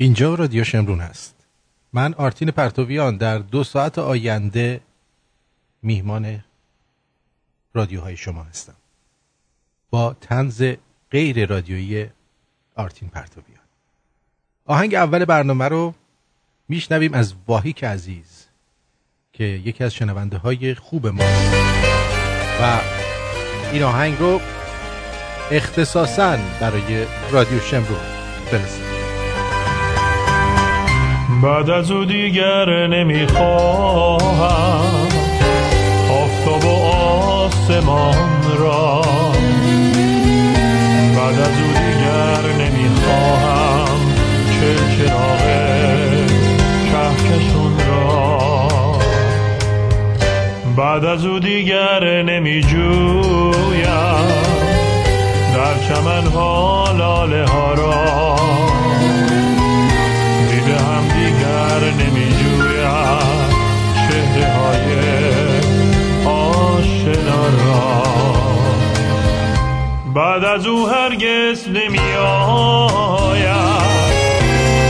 اینجا رادیو شمرون است. من آرتین پرتویان در دو ساعت آینده میهمان رادیوهای شما هستم. با تنز غیر رادیویی آرتین پرتویان. آهنگ اول برنامه رو میشنویم از واهیک عزیز که یکی از شنونده های خوب ما. و این آهنگ رو اختصاصا برای رادیو شمرون فرستاد بعد از او دیگر نمی‌خواهم. آفتاب و آسمان را بعد از او دیگر نمی‌خواهم. چه چراغ کهکشون را بعد از او دیگر نمی جویم در چمن ها لاله ها را دیگر نمی جویم چهره های آشنا را. بعد از او هرگز نمی آید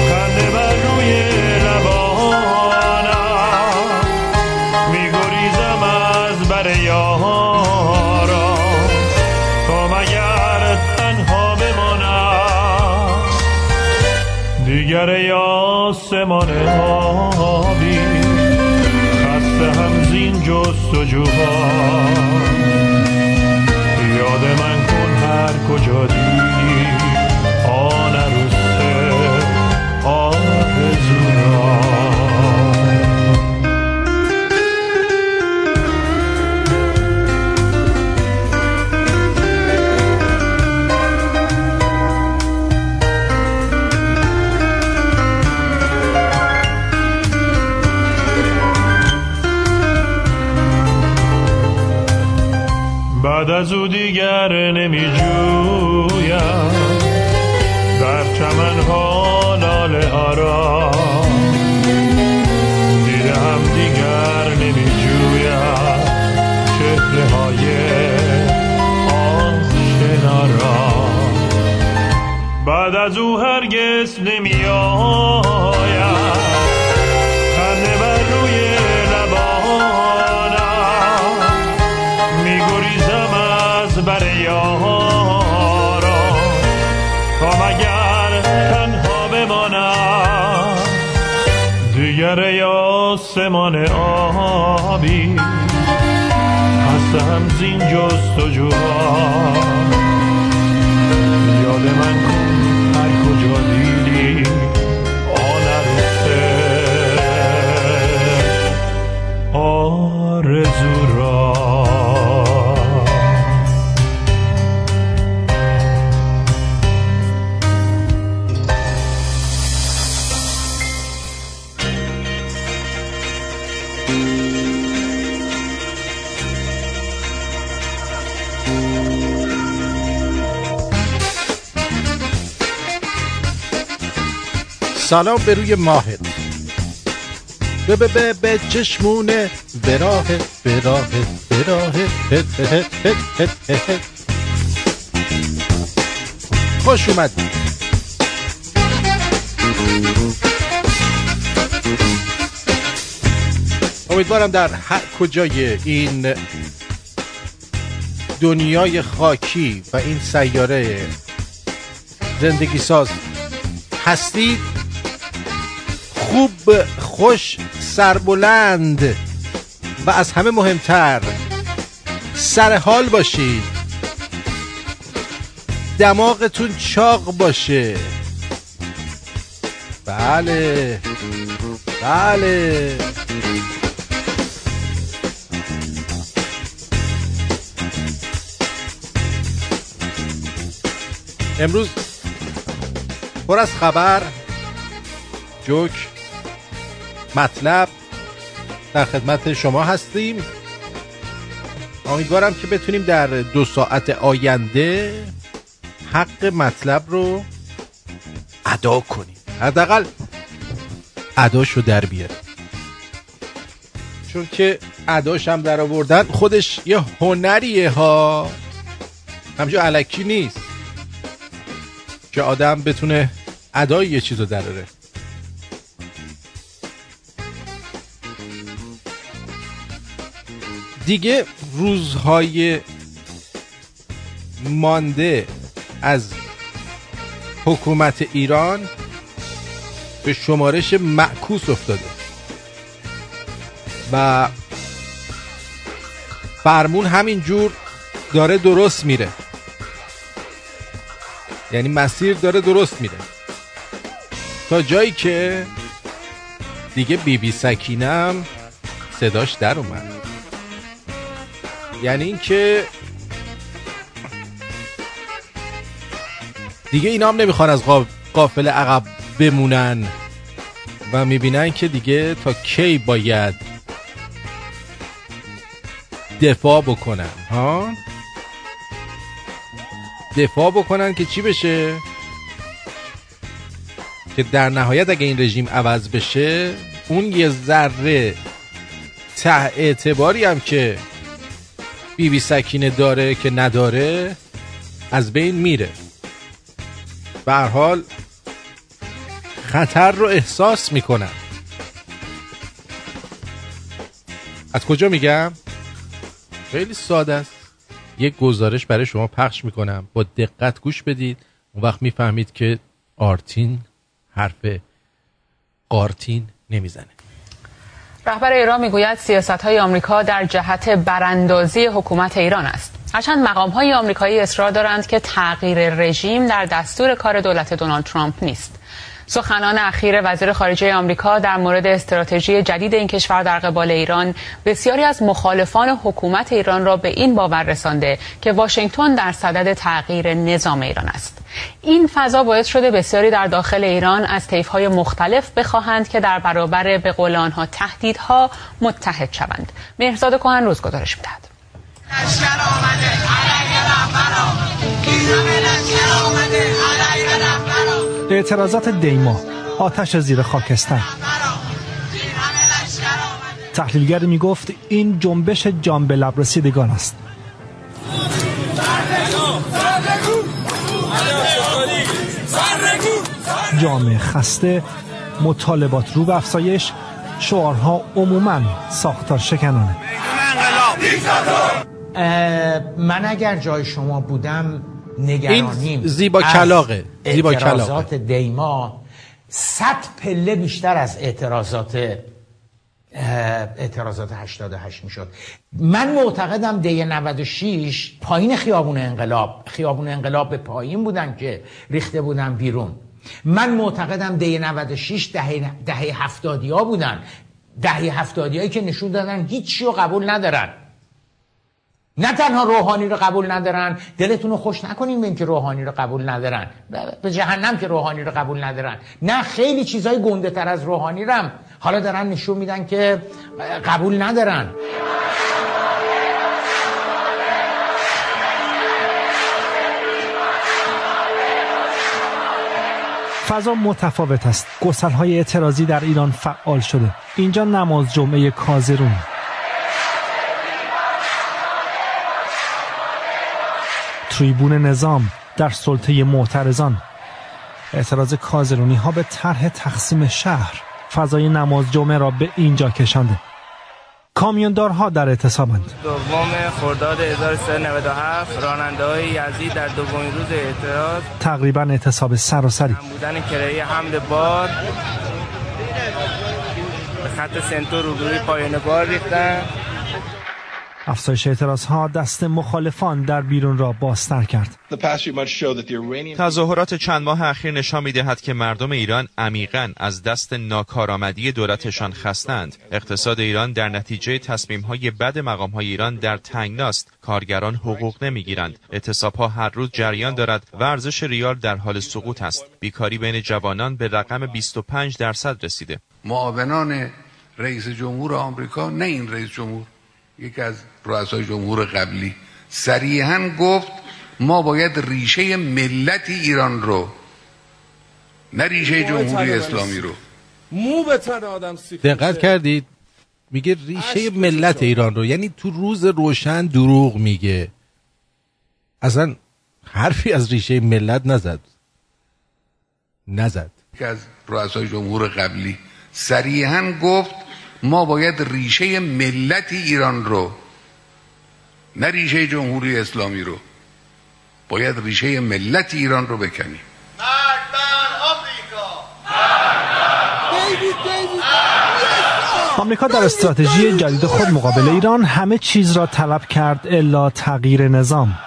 خنده بر روی لبانم می گریزم از بر یارا تا مگر تنها بمانم. دیگر ای آسمان آبی خسته هم زین جستجوها یاد من کن هر کجا دیدی از او دیگر نمی جویم در چمن ها لاله ها را دیگر نمی جویم چهره های آشنا را. بعد از او هرگز نمی آید هستم زین جستجوها. سلام به روی ماهت. به به به به چشمونه. هت هت هت هت هت هت. خوش اومد امیدوارم در هر کجای این دنیای خاکی و این سیاره زندگی ساز هستید خوب خوش سربلند و از همه مهمتر سر حال باشید. دماغتون چاق باشه. بله بله. امروز پر از خبر جوک. مطلب در خدمت شما هستیم. امیدوارم که بتونیم در دو ساعت آینده حق مطلب رو ادا کنیم. حداقل اداش رو در بیاره چون که اداش هم در آوردن خودش یه هنریه ها. همجا علکی نیست. که آدم بتونه ادای یه چیز رو دراره. دیگه روزهای مانده از حکومت ایران به شمارش معکوس افتاده و فرمون همینجور داره درست میره. یعنی مسیر داره درست میره. تا جایی که دیگه بی بی سکینم صداش در اومد. یعنی اینکه دیگه اینا هم نمی‌خوان از قافل عقب بمونن و می‌بینن که دیگه تا کی باید دفاع بکنن ها؟ دفاع بکنن که چی بشه؟ که در نهایت اگه این رژیم عوض بشه اون یه ذره ته اعتباری هم که بی بی سکینه داره که نداره از بین میره. به حال خطر رو احساس می‌کنن از کجا میگم؟ خیلی ساده است. یک گزارش برای شما پخش می‌کنم. با دقت گوش بدید. اون وقت می‌فهمید که آرتین حرف قارتین نمی‌زنه. رهبر ایران می‌گوید سیاست های آمریکا در جهت براندازی حکومت ایران است. هرچند مقام های آمریکایی اصرار دارند که تغییر رژیم در دستور کار دولت دونالد ترامپ نیست. سخنان اخیر وزیر خارجه آمریکا در مورد استراتژی جدید این کشور در قبال ایران بسیاری از مخالفان حکومت ایران را به این باور رسانده که واشنگتن در صدد تغییر نظام ایران است. این فضا باعث شده بسیاری در داخل ایران از طیف‌های مختلف بخواهند که در برابر به قول آنها تهدیدها متحد شوند. مهرزاد کهن روز گزارش می‌دهد. اعتراضات دیما آتش زیر خاکستر. تحلیلگر می گفت این جنبش جان به لب رسیدگان است. جامعه خسته مطالبات رو به افزایش شعارها عموما ساختار شکنانه. من اگر جای شما بودم نگرانیم. زیبا کلاقه زیبا اعتراضات دیما صد پله بیشتر از اعتراضات اعتراضات 88 می‌شد. من معتقدم دی 96 پایین خیابون انقلاب خیابون انقلاب به پایین بودن که ریخته بودن بیرون. من معتقدم دی 96 دهه دهه هفتادی ها بودن. دهه هفتادی هایی که نشون دادن هیچی رو قبول ندارن. نه تنها روحانی رو قبول ندارن دلتون رو خوش نکنین به اینکه روحانی رو قبول ندارن. به جهنم که روحانی رو قبول ندارن. نه خیلی چیزای گنده تر از روحانی رم حالا دارن نشون میدن که قبول ندارن. فضا متفاوت است. گسل های اعتراضی در ایران فعال شده. اینجا نماز جمعه کازرون. تریبون نظام در سلطه معترضان. اعتراض کازرونی ها به طرح تقسیم شهر فضای نماز جمعه را به اینجا کشانده. کامیوندارها در اعتصابند. دوم خرداد 1397 راننده های یزید در دومین روز اعتراض. تقریبا اعتصاب سراسری. بودن کرایه حمل بار. به خط سنتور روبروی پایان بار ریختن. افزایش اعتراض ها دست مخالفان در بیرون را بازتر کرد. تظاهرات چند ماه اخیر نشان می دهد که مردم ایران عمیقا از دست ناکارآمدی دولتشان خستند. اقتصاد ایران در نتیجه تصمیم های بد مقام های ایران در تنگناست. کارگران حقوق نمی‌گیرند. اعتصاب ها هر روز جریان دارد و ارزش ریال در حال سقوط است. بیکاری بین جوانان به رقم 25 درصد رسیده. معاونان رئیس جمهور آمریکا نه این رئیس جمهور یکی از رؤسای جمهور قبلی صریحا گفت ما باید ریشه ملت ایران رو نه ریشه جمهوری اسلامی رو. مو به آدم دقت کردید؟ میگه ریشه ملت ایران رو. یعنی تو روز روشن دروغ میگه. اصلا حرفی از ریشه ملت نزد. نزد. که از رؤسای جمهور قبلی صریحا گفت ما باید ریشه ملت ایران رو نه ریشه جمهوری اسلامی رو باید ریشه ملت ایران رو بکنیم. آمریکا در استراتژی جدید خود مقابل ایران همه چیز را طلب کرد الا تغییر نظام.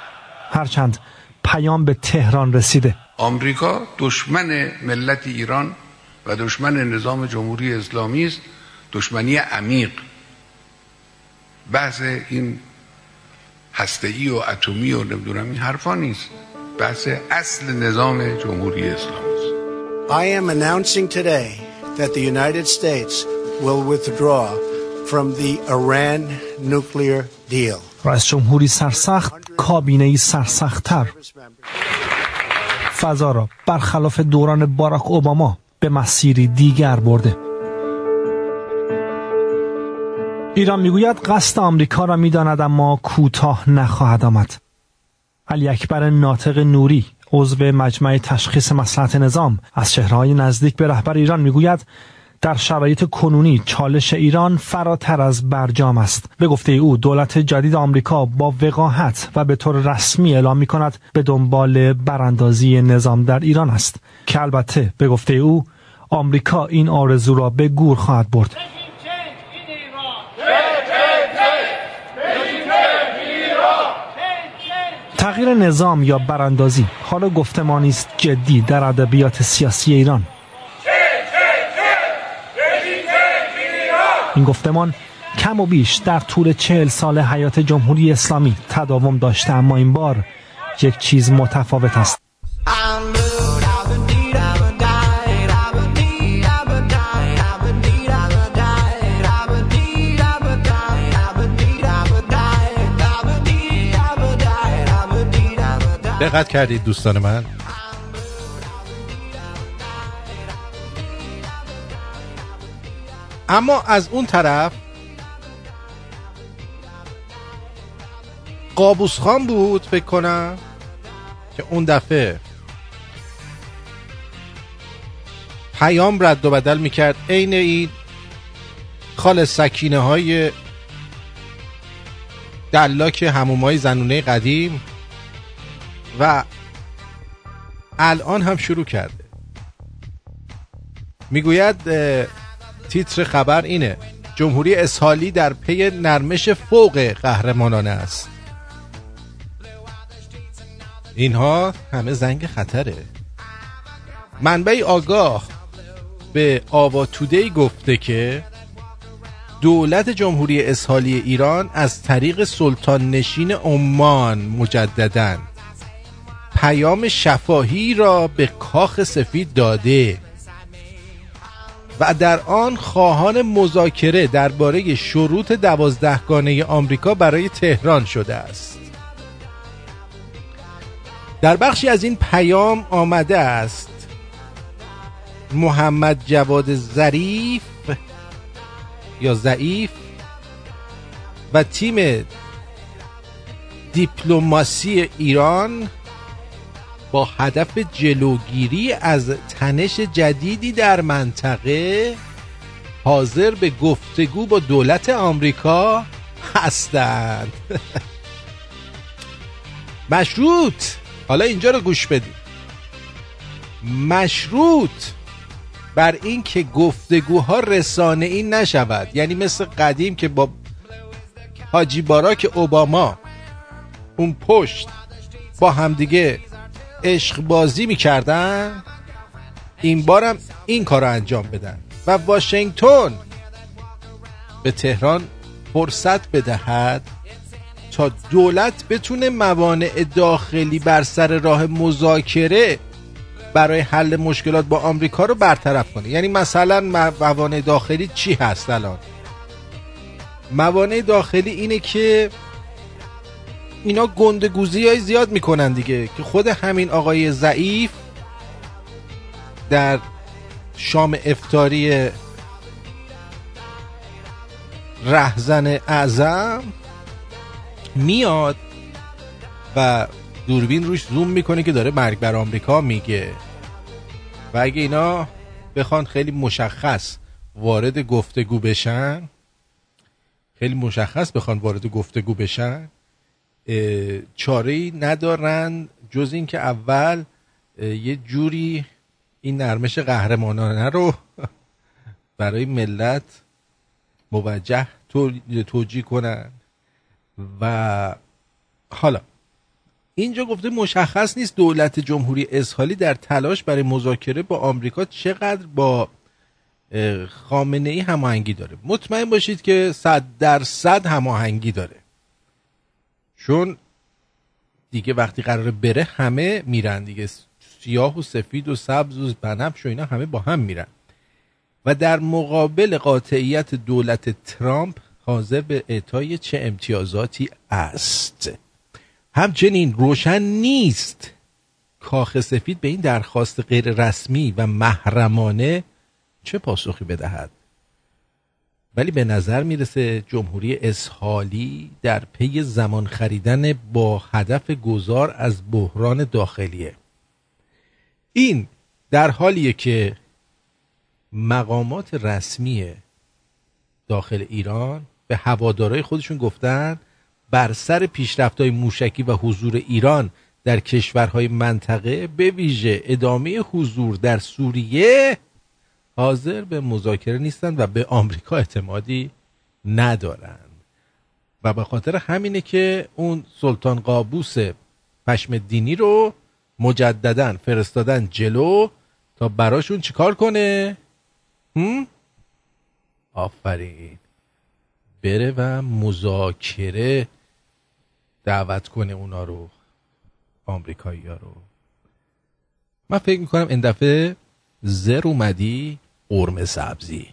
هرچند پیام به تهران رسیده. آمریکا دشمن ملت ایران و دشمن نظام جمهوری اسلامی است. دشمنی عمیق. بحث این هسته‌ای و اتمی و نمی‌دونم این حرفا نیست. بحث اصل نظام جمهوری اسلامی است. I am announcing today that the United States will withdraw from the Iran nuclear deal. رئیس جمهوری سرسخت کابینه ای سرسختتر. فضا را برخلاف دوران باراک اوباما به مسیری دیگر برده. ایران می‌گوید قصد آمریکا را می‌داند اما کوتاه نخواهد آمد. علی اکبر ناطق نوری عضو مجمع تشخیص مسلحت نظام از چهرههای نزدیک به رهبر ایران می‌گوید در شرایط کنونی چالش ایران فراتر از برجام است. به گفته او دولت جدید آمریکا با وقاحت و به طور رسمی اعلام می کند به دنبال براندازی نظام در ایران است. که البته به گفته او آمریکا این آرزو را به گور خواهد برد. تغییر نظام یا براندازی حالا گفتمانی است جدی در ادبیات سیاسی ایران. این گفتمان کم و بیش در طول چهل سال حیات جمهوری اسلامی تداوم داشته اما این بار یک چیز متفاوت است. دقت کردید دوستان من؟ اما از اون طرف قابوس خان بود فکر کنم که اون دفعه پیام رد و بدل می‌کرد عین این خال سکینه های دلاک هموم های زنونه قدیم و الان هم شروع کرده. می‌گوید تیتر خبر اینه. جمهوری اسحالی در پی نرمش فوق قهرمانانه است. اینها همه زنگ خطره. منبع آگاه به آوا تودی گفته که دولت جمهوری اسحالی ایران از طریق سلطان نشین عمان مجددن پیام شفاهی را به کاخ سفید داده. و در آن خواهان مذاکره درباره شروط دوازدهگانه آمریکا برای تهران شده است. در بخشی از این پیام آمده است محمد جواد ظریف یا ضعیف و تیم دیپلماسی ایران با هدف جلوگیری از تنش جدیدی در منطقه حاضر به گفتگو با دولت آمریکا هستند. مشروط حالا اینجا رو گوش بدید. مشروط بر این که گفتگوها رسانه این نشود. یعنی مثل قدیم که با حاجی باراک اوباما اون پشت با همدیگه عشق بازی می‌کردن این بارم این کار رو انجام بدن. و واشنگتن به تهران فرصت بدهد تا دولت بتونه موانع داخلی بر سر راه مذاکره برای حل مشکلات با آمریکا رو برطرف کنه. یعنی مثلا موانع داخلی چی هست الان؟ موانع داخلی اینه که اینا گندگوزی های زیاد می‌کنن دیگه. که خود همین آقای ضعیف در شام افتاری رهزن اعظم میاد و دوربین روش زوم می‌کنه که داره مرگ بر آمریکا میگه. و اگه اینا بخوان خیلی مشخص وارد گفتگو بشن خیلی مشخص بخوان وارد گفتگو بشن چاره ندارن جز اینکه اول یه جوری این نرمش قهرمانانه رو برای ملت موجه توجیه کنن. و حالا اینجا گفته مشخص نیست دولت جمهوری اسحالی در تلاش برای مذاکره با آمریکا چقدر با خامنه ای هماهنگی داره. مطمئن باشید که صد درصد هماهنگی داره. چون دیگه وقتی قراره بره همه میرن دیگه. سیاه و سفید و سبز و بنفش و اینا همه با هم میرن. و در مقابل قاطعیت دولت ترامپ حاضر به اعطای چه امتیازاتی است. همچنین روشن نیست کاخ سفید به این درخواست غیر رسمی و محرمانه چه پاسخی بدهد. ولی به نظر می‌رسه جمهوری اسحالی در پی زمان خریدن با هدف گذار از بحران داخلیه. این در حالیه که مقامات رسمی داخل ایران به هوادارای خودشون گفتن بر سر پیشرفت‌های موشکی و حضور ایران در کشورهای منطقه به ویژه ادامه حضور در سوریه حاضر به مذاکره نیستند و به آمریکا اعتمادی ندارند و به خاطر همینه که اون سلطان قابوس پشم دینی رو مجددا فرستادن جلو تا براشون چیکار کنه؟ هم؟ آفرین. بره و مذاکره دعوت کنه اونا رو آمریکایی ها رو. من فکر می‌کنم این دفعه زر اومدی قرمه سبزی.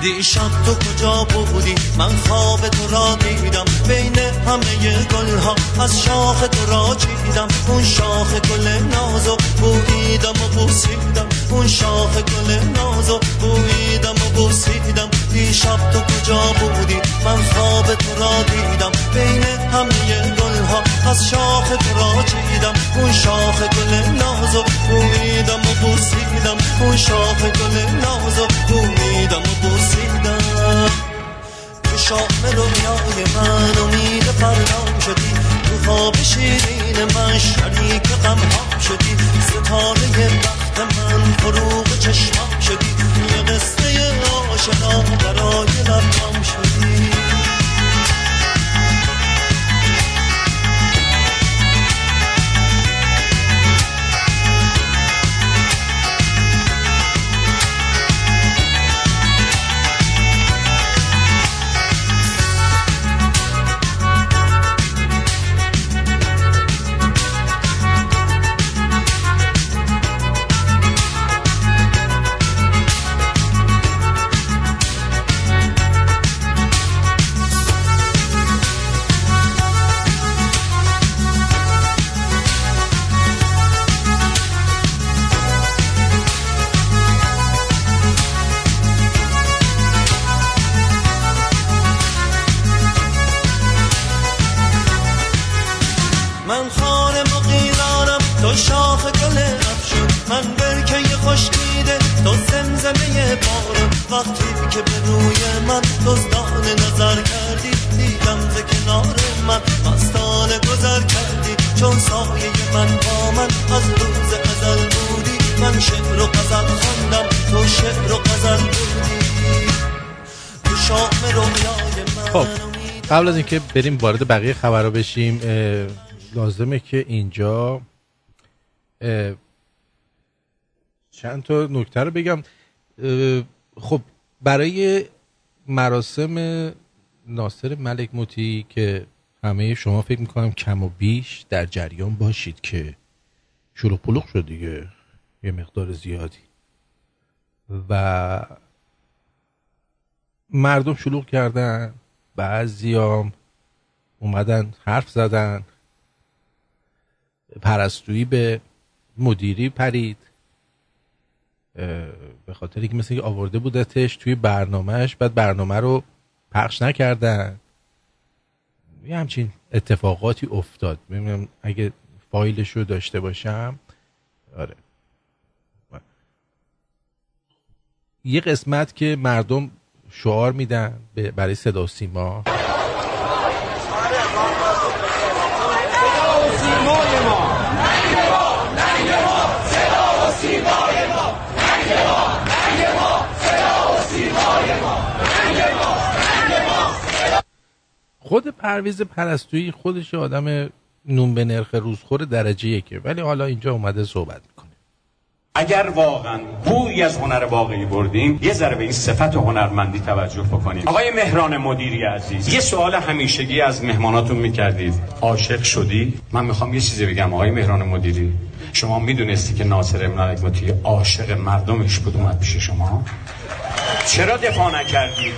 تو کجا بودی؟ من خواب تو را دیدم بین همه گل ها از شاخ تو را چیدم. اون شاخ گل نازو بویدم و بوسیدم. اون شاخ گل نازو بویدم و بوسیدم. دیشب تو کجا بودی؟ من خواب تو را دیدم. بین همه گل ها از شاخ تو را چیدم. اون شاخ گل نازو بویدم و بوسیدم. اون شاخ گل نازو بویدم و بوسیدم. شام رویای من امید فردا شدی. تو خواب شیرین من شریک غم شدی. ستاره وقت من فروغ چشمام شدی. یه قصه آشنا برای لبم شدی. قبل از اینکه بریم وارد بقیه خبرها بشیم لازمه که اینجا چند تا نکته رو بگم. خب برای مراسم ناصر ملک موتی که همه شما فکر می‌کنم کم و بیش در جریان باشید که شروع پلوغ شد دیگه یه مقدار زیادی. و مردم شلوغ کردن. بعضیام اومدن حرف زدن. پرستویی به مدیری پرید. به خاطر اینکه مثل آورده بودتش توی برنامهش بعد برنامه رو پخش نکردن. یه همچین اتفاقاتی افتاد. ببینم اگه فایلش رو داشته باشم. آره. یه قسمت که مردم شعار میدن برای صدا و سیما. خود پرویز پرستویی خودش آدم نون به نرخ روزخور درجه یکه. ولی حالا اینجا اومده صحبت اگر واقعا بوی از هنر واقعی بردیم یه ذره به این صفت هنرمندی توجه بکنیم. آقای مهران مدیری عزیز یه سوال همیشگی از مهماناتون می‌کردید. عاشق شدی؟ من می‌خوام یه چیزی بگم آقای مهران مدیری. شما می‌دونستی که ناصر ابن عاشق مردمش بود اومد پیش شما؟ چرا دفاع نکردید؟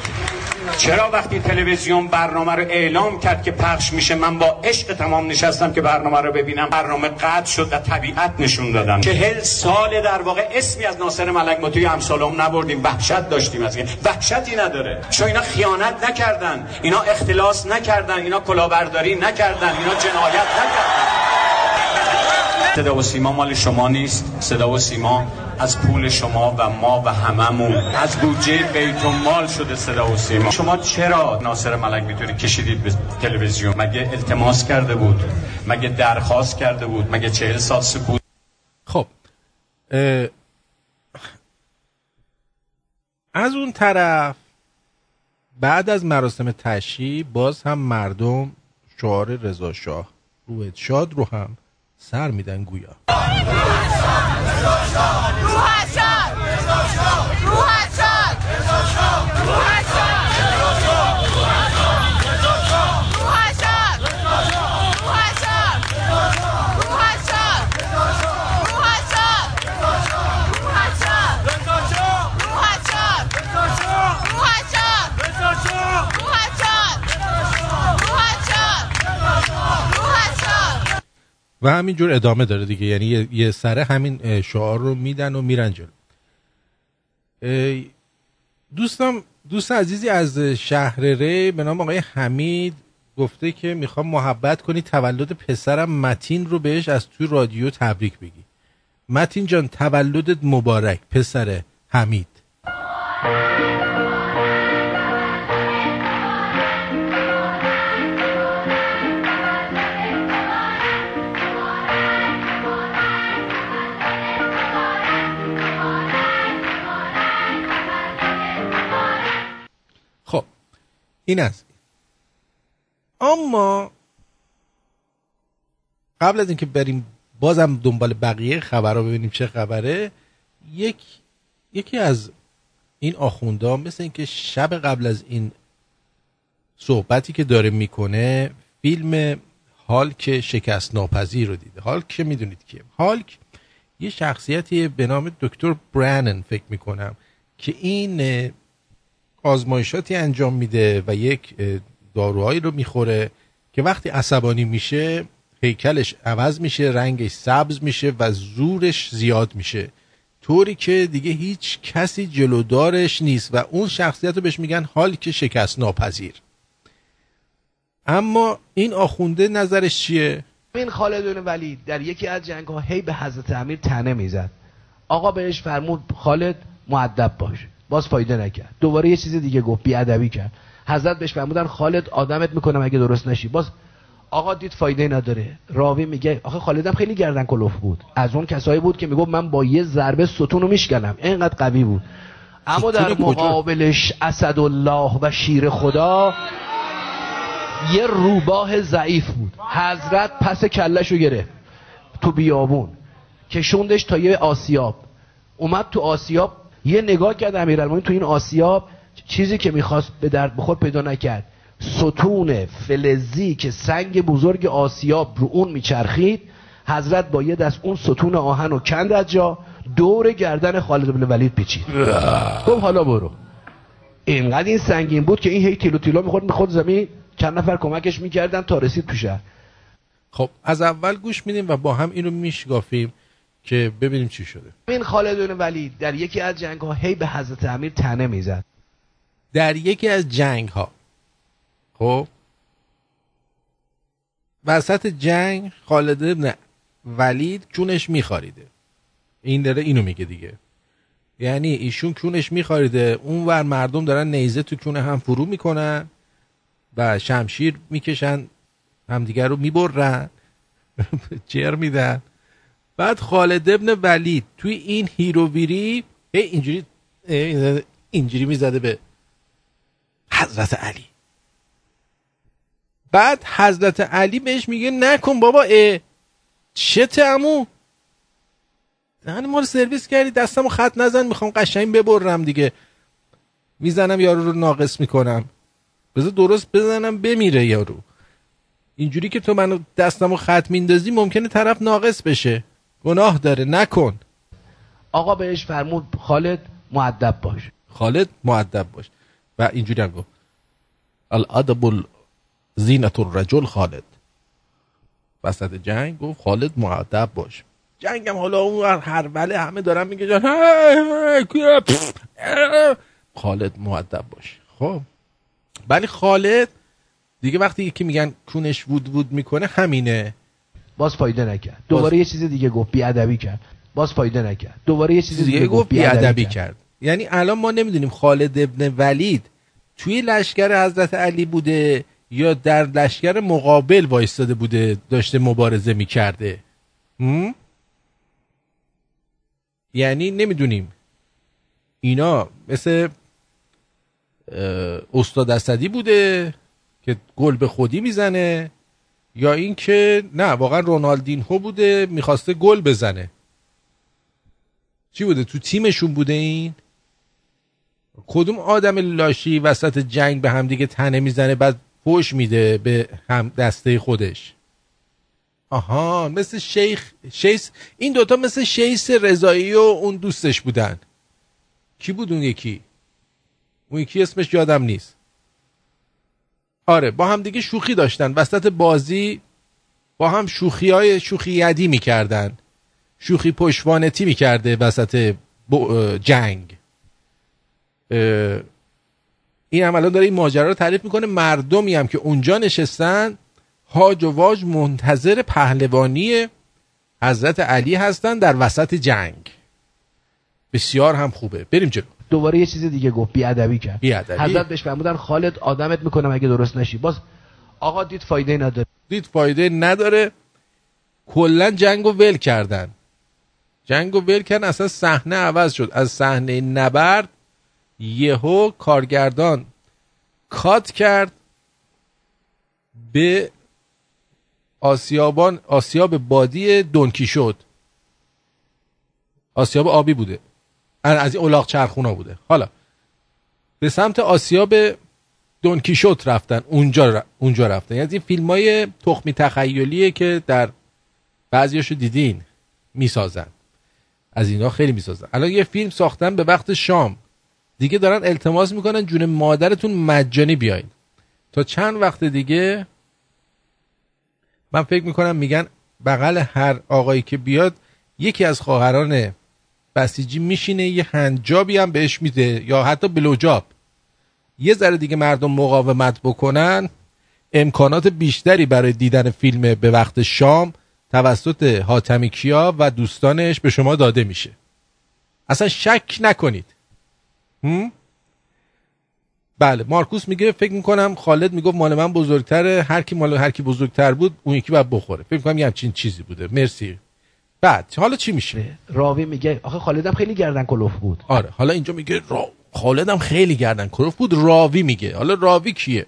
چرا وقتی تلویزیون برنامه رو اعلام کرد که پخش میشه من با عشق تمام نشستم که برنامه رو ببینم؟ برنامه قطع شد و طبیعت نشون دادم چهل سال در واقع اسمی از ناصر ملک مطیع امسالم نبردیم. وحشت داشتیم از این. وحشتی نداره. چون اینا خیانت نکردن. اینا اختلاس نکردن. اینا کلاهبرداری نکردن. اینا جنایت نکردن. صدا و سیما مال شما نیست. صدا و سیما از پول شما و ما و هممون. از بودجه بیت مال شده صدا و سیما. شما چرا ناصر ملک می‌تونی کشیدید به تلویزیون؟ مگه التماس کرده بود؟ مگه درخواست کرده بود؟ مگه چهل سال سکوت؟ خب از اون طرف بعد از مراسم تشییع باز هم مردم شعار رضا شاه روحت شاد رو هم سر میدن گویا و همینجور ادامه داره دیگه. یعنی یه سره همین شعار رو میدن و میرن جلو. دوستم دوست عزیزی از شهر ری به نام آقای حمید گفته که می‌خوام محبت کنی تولد پسرم متین رو بهش از توی رادیو تبریک بگی. متین جان تولدت مبارک پسر حمید. این است. اما قبل از اینکه بریم بازم دنبال بقیه خبر رو ببینیم چه خبره یک یکی از این آخونده مثل اینکه شب قبل از این صحبتی که داره می‌کنه فیلم هالک شکست ناپذیر رو دیده. هالک که می‌دونید که هالک یه شخصیتی به نام دکتر برانن فکر می‌کنم که این آزمایشاتی انجام میده و یک داروهایی رو می‌خوره که وقتی عصبانی میشه هیکلش عوض میشه رنگش سبز میشه و زورش زیاد میشه. طوری که دیگه هیچ کسی جلودارش نیست و اون شخصیت رو بهش میگن حال که شکست ناپذیر اما این آخونده نظرش چیه؟ این خالد ولید در یکی از جنگ ها هی به حضرت امیر تنه می‌زد. آقا بهش فرمود خالد معدب باش. باز فایده نکرد. دوباره یه چیز دیگه گفت ادبی کرد. حضرت بهش فرمودن خالد آدمت می‌کنم اگه درست نشی. باز آقا دید فایده نداره. راوی میگه آخه خالدم خیلی گردن کلوف بود. از اون کسایی بود که می‌گفت من با یه ضربه ستون رو میشکنم. اینقدر قوی بود. اما در مقابلش اسدالله و شیر خدا یه روباه ضعیف بود. حضرت پس کلش رو گرفت تو بیابون. کشوندش تا یه آسیاب. اومد تو آسیاب یه نگاه کرد امیرالمومنین تو این آسیاب چیزی که می‌خواست به درد بخور پیدا نکرد. ستون فلزی که سنگ بزرگ آسیاب رو اون میچرخید حضرت با یه دست اون ستون آهن رو کند از جا دور گردن خالد بن ولید پیچید. گفت حالا برو. اینقدر این سنگین بود که این هی تیلو تیلو می‌خورد می‌خورد زمین چند نفر کمکش می‌کردن تا رسید تو خب از اول گوش میدیم و با هم اینو میشگافیم که ببینیم چی شده. این خالد ولید در یکی از جنگ ها هی به حضرت امیر تنه می‌زد. در یکی از جنگ ها خب؟ وسط جنگ خالد ابن ولید کونش میخاریده این داره اینو میگه دیگه. یعنی ایشون کونش میخاریده اون ور مردم دارن نیزه تو کونه هم فرو می‌کنن و شمشیر می‌کشن همدیگر رو می‌برن جر میدن. بعد خالد ابن ولید توی این هیروویری اینجوری اینجوری می‌زده به حضرت علی. بعد حضرت علی بهش میگه نکن بابا اه چه امو دهن ما رو سرویس کردی دستمو خط نزن می‌خوام قشنگ ببرم دیگه. می‌زنم یارو رو ناقص می‌کنم. بذار درست بزنم بمیره یارو. اینجوری که تو منو دستمو خط میندازی ممکنه طرف ناقص بشه. گناه داره نکن. آقا بهش فرمود خالد معدب باش. خالد معدب باش. و اینجوری هم گفت. الادب زینت الرجل خالد. وسط جنگ گفت خالد معدب باش. جنگم حالا اون هر وله همه دارن میگه جان. خالد معدب باش. خب. ولی خالد دیگه وقتی یکی میگن کونش وود وود می‌کنه همینه. باز فایده نکرد. دوباره یه چیز دیگه گفت ادبی کرد. باز فایده نکرد. دوباره یه چیز دیگه گفت ادبی کرد. کرد. یعنی الان ما نمی‌دونیم خالد ابن ولید توی لشکر حضرت علی بوده یا در لشکر مقابل وایستاده بوده داشته مبارزه می‌کرده. یعنی نمی‌دونیم. اینا مثل استاد اسدی بوده که گل به خودی می‌زنه. یا اینکه نه واقعا رونالدینهو بوده می‌خواسته گل بزنه. چی بوده؟ تو تیمشون بوده این؟ کدوم آدم لاشی وسط جنگ به همدیگه تنه می‌زنه بعد فوش میده به هم دسته خودش؟ آها مثل شیخ شیس این دوتا مثل شیس رضایی و اون دوستش بودن. کی بود اون یکی؟ اون یکی اسمش یادم نیست. آره با هم دیگه شوخی داشتن. وسط بازی با هم شوخی های شوخی یدی می‌کردن. شوخی پشوانتی می‌کرده وسط جنگ. این هم الان داره این ماجرا رو تعریف می‌کنه. مردمی هم که اونجا نشستن هاج و واج منتظر پهلوانی حضرت علی هستن در وسط جنگ. بسیار هم خوبه. بریم جلو. دوباره یه چیز دیگه گفت ادبی کرد. حضرت بهش فرمودن خالد آدمت می‌کنم اگه درست نشی. باز آقا دید فایده نداره. دید فایده نداره. کلا جنگو ول کردن. جنگو ول کردن اصلا صحنه عوض شد. از صحنه نبرد یهو کارگردان کات کرد به آسیابان آسیاب بادی دونکی شد آسیاب آبی بوده. از این اولاغ چرخونا بوده. حالا به سمت آسیاب دونکیشوت رفتن اونجا اونجا رفتن. یعنی این فیلم های تخمی تخیلیه که در بعضیاشو دیدین می‌سازن. از اینا خیلی می‌سازن. الان یه فیلم ساختن به وقت شام. دیگه دارن التماس می‌کنن جون مادرتون مجانی بیاین. تا چند وقت دیگه من فکر می‌کنم میگن بغل هر آقایی که بیاد یکی از خواهران بسیجی میشینه یه هنجابی هم بهش میده یا حتی بلوجاب. یه ذره دیگه مردم مقاومت بکنن امکانات بیشتری برای دیدن فیلم به وقت شام توسط حاتمی کیا و دوستانش به شما داده میشه. اصلا شک نکنید. هم؟ بله مارکوس میگه فکر می‌کنم خالد می‌گفت مال من بزرگتره هر کی مال هر کی بزرگتر بود اون یکی باید بخوره. فکر می‌کنم یه همچین چیزی بوده. مرسی. بعد حالا چی میشه؟ راوی میگه آخه خالدم خیلی گردن کلوف بود. آره حالا اینجا میگه را... خالدم خیلی گردن کلوف بود راوی میگه. حالا راوی کیه؟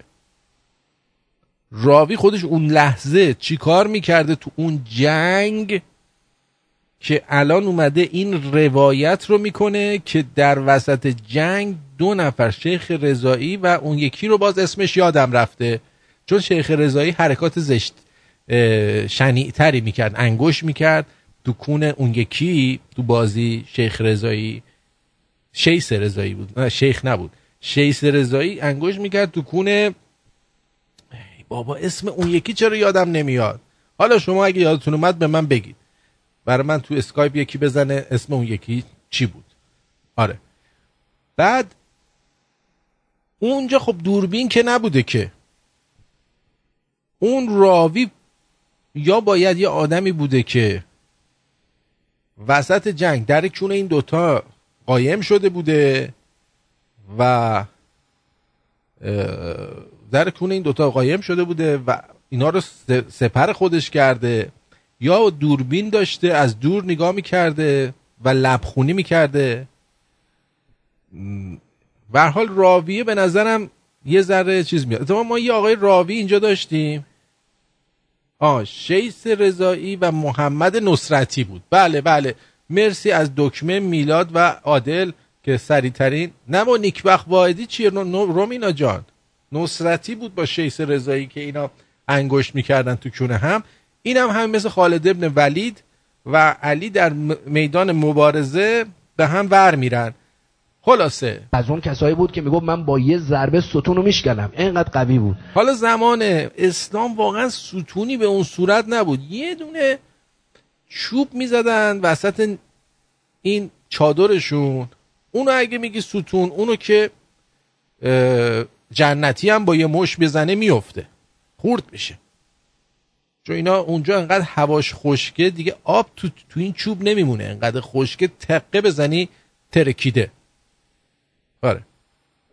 راوی خودش اون لحظه چی کار می‌کرده تو اون جنگ که الان اومده این روایت رو می‌کنه که در وسط جنگ دو نفر شیخ رضایی و اون یکی رو باز اسمش یادم رفته. چون شیخ رضایی حرکات زشت شنیعتری می‌کرد انگوش می‌کرد. تو کون اون یکی تو بازی شیخ رضایی شیخ رضایی بود. نه شیخ نبود. شیس رضایی انگوش می‌کرد تو کونه بابا اسم اون یکی چرا یادم نمیاد؟ حالا شما اگه یادتون اومد به من بگید. برای من تو اسکایپ یکی بزنه اسم اون یکی چی بود. آره. بعد اونجا خب دوربین که نبوده که. اون راوی یا باید یه آدمی بوده که وسط جنگ در کون این دوتا قایم شده بوده و در کون این دوتا قایم شده بوده و اینا رو سپر خودش کرده یا دوربین داشته از دور نگاه می‌کرده و لبخونی می‌کرده. به حال راویه به نظرم یه ذره چیز میاد. ما یه آقای راوی اینجا داشتیم. آه شیس رضایی و محمد نصرتی بود. بله بله. مرسی از دکمه میلاد و عادل که سریعترین. نه با نیکبخ واحدی چیه؟ رومینا جان. نصرتی بود با شیس رضایی که اینا انگشت می‌کردن تو کونه هم. این هم همین مثل خالد ابن ولید و علی در میدان مبارزه به هم ور میرن. خلاصه. از اون کسایی بود که می‌گفت من با یه ضربه ستون رو میشکنم. اینقدر قوی بود. حالا زمان اسلام واقعا ستونی به اون صورت نبود. یه دونه چوب می‌زدن وسط این چادرشون. اونو اگه میگی ستون اونو که جنتی هم با یه مش بزنه میفته خورد میشه. چون اینا اونجا انقدر هواش خشکه دیگه آب تو, تو این چوب نمیمونه. انقدر خشکه تقه بزنی ترکیده. آره.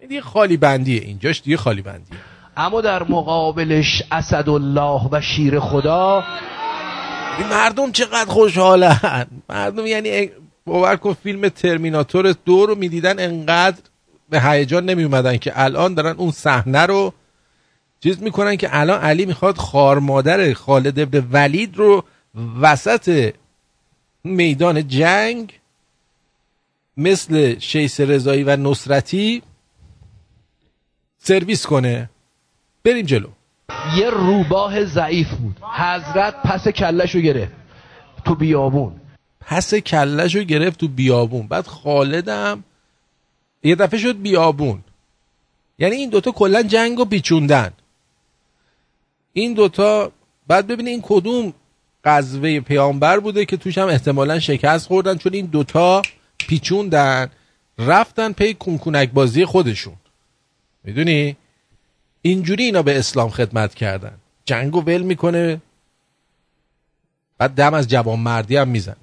این دیگه خالی بندیه اینجاش دیگه خالی بندیه. اما در مقابلش اسدالله و شیر خدا. مردم چقدر خوشحالن. مردم یعنی باور کن فیلم ترمیناتور دو رو می‌دیدن انقدر به هیجان نمی اومدن که الان دارن اون صحنه رو چیز می‌کنن که الان علی می‌خواد خار مادر خالد ابن ولید رو وسط میدان جنگ مثل شیس رضایی و نصرتی سرویس کنه. بریم جلو. یه روباه ضعیف بود. حضرت پس کلش رو گرفت تو بیابون. پس کلش رو گرفت تو بیابون. بعد خالدم یه دفعه شد بیابون. یعنی این دوتا کلا جنگ رو بیچوندن این دوتا بعد ببینید این کدوم قذوه پیامبر بوده که توش هم احتمالا شکست خوردن چون این دوتا پیچوندن رفتن پی کنکونک بازی خودشون. می‌دونی؟ اینجوری اینا به اسلام خدمت کردن. جنگو ول می‌کنه بعد دم از جوان مردی هم می‌زنه.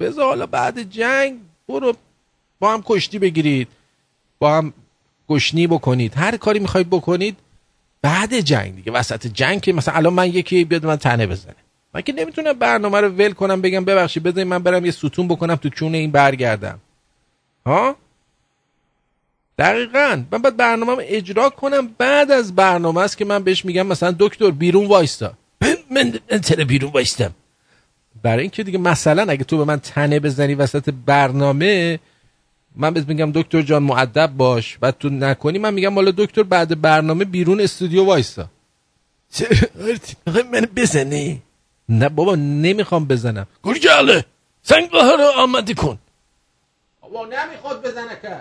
بذار حالا بعد جنگ برو با هم کشتی بگیرید با هم گشنی بکنید. هر کاری می‌خواید بکنید بعد جنگ دیگه. وسط جنگ که مثلا الان من یکی بیاد من تنه بزنه. من که نمی‌تونم برنامه رو ول کنم بگم ببخشید بذارید من برم یه ستون بکنم تو چونه این برگردم. ها؟ دقیقا. من باید برنامه اجرا کنم بعد از برنامه است که من بهش میگم مثلا دکتر بیرون وایستا. من من بیرون وایستم. برای اینکه دیگه مثلا اگه تو به من تنه بزنی وسط برنامه من بهت میگم دکتر جان معدب باش. بعد تو نکنی من میگم حالا دکتر بعد برنامه بیرون استودیو وایستا. من بزنی؟ نه بابا نمی‌خوام بزنم. گرگاله سنگ رو آمده کن. بابا نمی‌خواد بزنه که.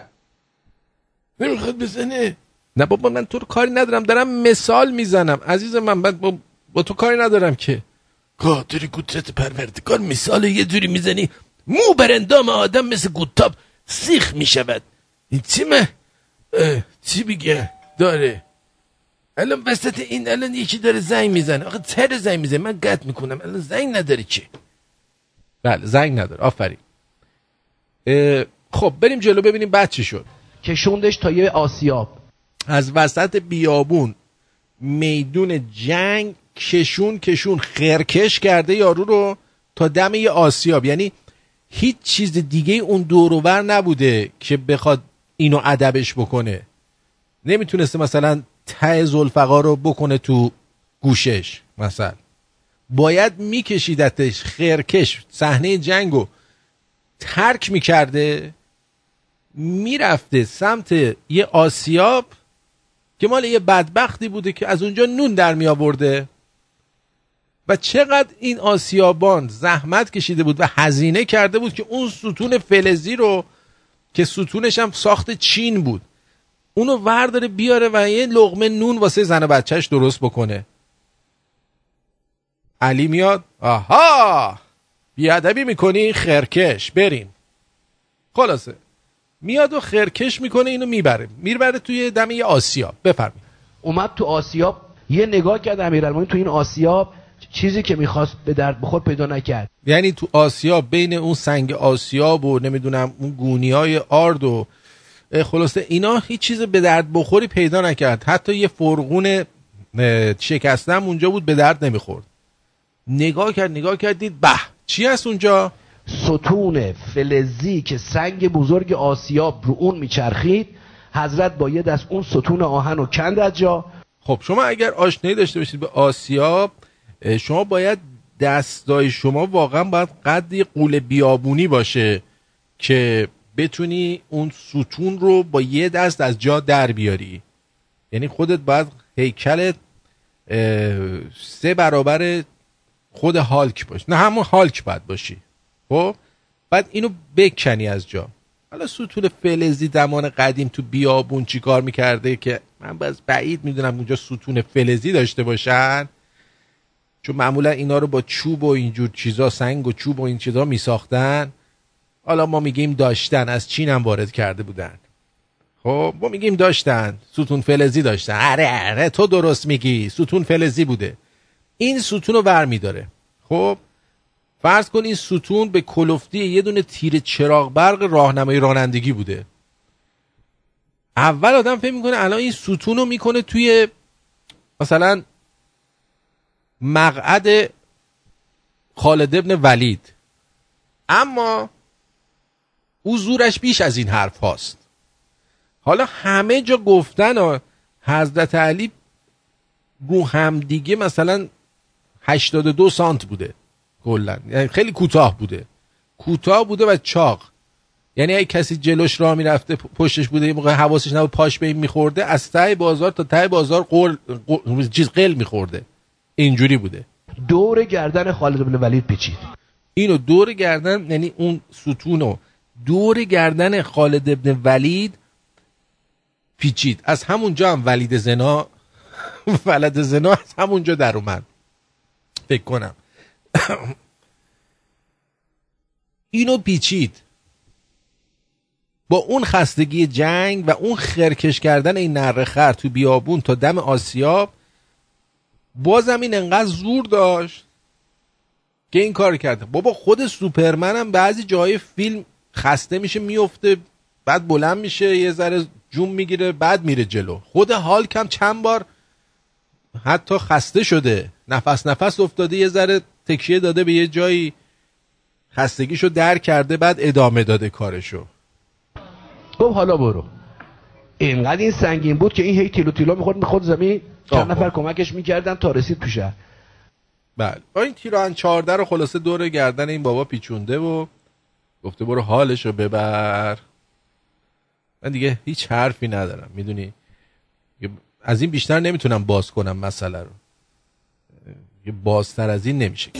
نمی‌خواد بزنه. نه بابا من تو رو کاری ندارم. دارم مثال می‌زنم. عزیز من من با, با تو کاری ندارم که. قادر قدرت پروردگار مثال یه جوری می‌زنی. مو بر اندام آدم مثل گوتاب سیخ می‌شود. این چی من چی بگه داره. الان وسط این الان یکی داره زنگ می‌زنه. آخه تر زنگ می‌زنه. من قطع می‌کنم. الان زنگ نداره چی بله زنگ نداره. آفرین. خب بریم جلو ببینیم بعد چی شد. کشوندش تا یه آسیاب. از وسط بیابون میدون جنگ کشون کشون خرکش کرده یارو رو تا دم یه آسیاب. یعنی هیچ چیز دیگه اون دوروور نبوده که بخواد اینو ادبش بکنه. نمی‌تونسته مثلا ته زلفقا رو بکنه تو گوشش مثلا. باید میکشیدتش خرکش صحنه جنگو ترک می‌کرده می‌رفته سمت یه آسیاب که مال یه بدبختی بوده که از اونجا نون در می آورده و چقدر این آسیابان زحمت کشیده بود و هزینه کرده بود که اون ستون فلزی رو که ستونش هم ساخت چین بود. اونو ورداره بیاره و یه لغمه نون واسه زن و بچهش درست بکنه. علی میاد آها! بیادبی می‌کنی؟ خرکش بریم. خلاصه. میاد و خرکش می‌کنه اینو می‌بره. می‌بره توی دمه آسیا بفرمایید. اومد تو آسیاب یه نگاه کرد امیرالمومنین تو این آسیاب چیزی که می‌خواست به درد بخور پیدا نکرد. یعنی تو آسیاب بین اون سنگ آسیاب و نمی‌دونم اون گونی های آرد و خلاصه اینا هیچ چیز به درد بخوری پیدا نکرد. حتی یه فرغون شکستم اونجا بود به درد نمی‌خورد. نگاه کرد نگاه کرد دید به چی هست اونجا؟ ستون فلزی که سنگ بزرگ آسیاب رو اون میچرخید حضرت با یه دست اون ستون آهن رو کند از جا. خب شما اگر آشنایی داشته باشید به آسیاب شما باید دستای شما واقعا باید قدی قول بیابونی باشه که بتونی اون ستون رو با یه دست از جا در بیاری. یعنی خودت باید هیکلت سه برابر خود هالک باش نه همون هالک باید باشی. خب؟ بعد اینو بکنی از جا. حالا ستون فلزی زمان قدیم تو بیابون چی کار می‌کرده که من باز بعید می‌دونم اونجا ستون فلزی داشته باشن؟ چون معمولا اینا رو با چوب و اینجور چیزا سنگ و چوب و این چیزا میساختن. حالا ما میگیم داشتن از چین هم وارد کرده بودن. خب ما میگیم داشتن ستون فلزی داشتن. اره اره تو درست میگی ستون فلزی بوده. این ستون رو ور میداره خب فرض کن این ستون به کلفتی یه دونه تیر چراغ برق راهنمای رانندگی بوده. اول آدم فکر می‌کنه الان این ستون رو می‌کنه توی مثلا مقعد خالد ابن ولید. اما او زورش بیش از این حرف هاست. حالا همه جا گفتن حضرت علی رو همدیگه مثلا 82 سانت بوده کلا. یعنی خیلی کوتاه بوده. کوتاه بوده و چاق. یعنی اگه کسی جلوش راه می‌رفته پشتش بوده یه موقع حواسش نبود پاش به این میخورده از ته بازار تا ته بازار قل چیز قل میخورده. اینجوری بوده. دور گردن خالد بن ولید پیچید. اینو دور گردن یعنی اون ستونو دور گردن خالد ابن ولید پیچید. از همونجا هم ولید زنا ولد زنا از همونجا در اومد. فکر کنم. اینو پیچید. با اون خستگی جنگ و اون خرکش کردن این نره خر تو بیابون تا دم آسیاب بازم این انقدر زور داشت که این کار کرده بابا خود سوپرمن هم بعضی جای فیلم خسته میشه میفته بعد بلند میشه یه ذره جون می‌گیره بعد میره جلو. خود هالک هم چند بار حتی خسته شده. نفس نفس افتاده یه ذره تکیه داده به یه جایی. خستگیشو در کرده بعد ادامه داده کارشو. خب حالا برو. اینقدر این سنگین بود که این هی تیلو تیلو می‌خورد می‌خورد زمین. چند نفر کمکش می‌کردن تا رسید تو شهر. بله. این تیران چارده رو خلاصه دور گردن این بابا پیچونده و گفته برو حالش رو ببر. من دیگه هیچ حرفی ندارم. می‌دونی؟ از این بیشتر نمی‌تونم باز کنم مسئله رو. یه بازتر از این نمیشه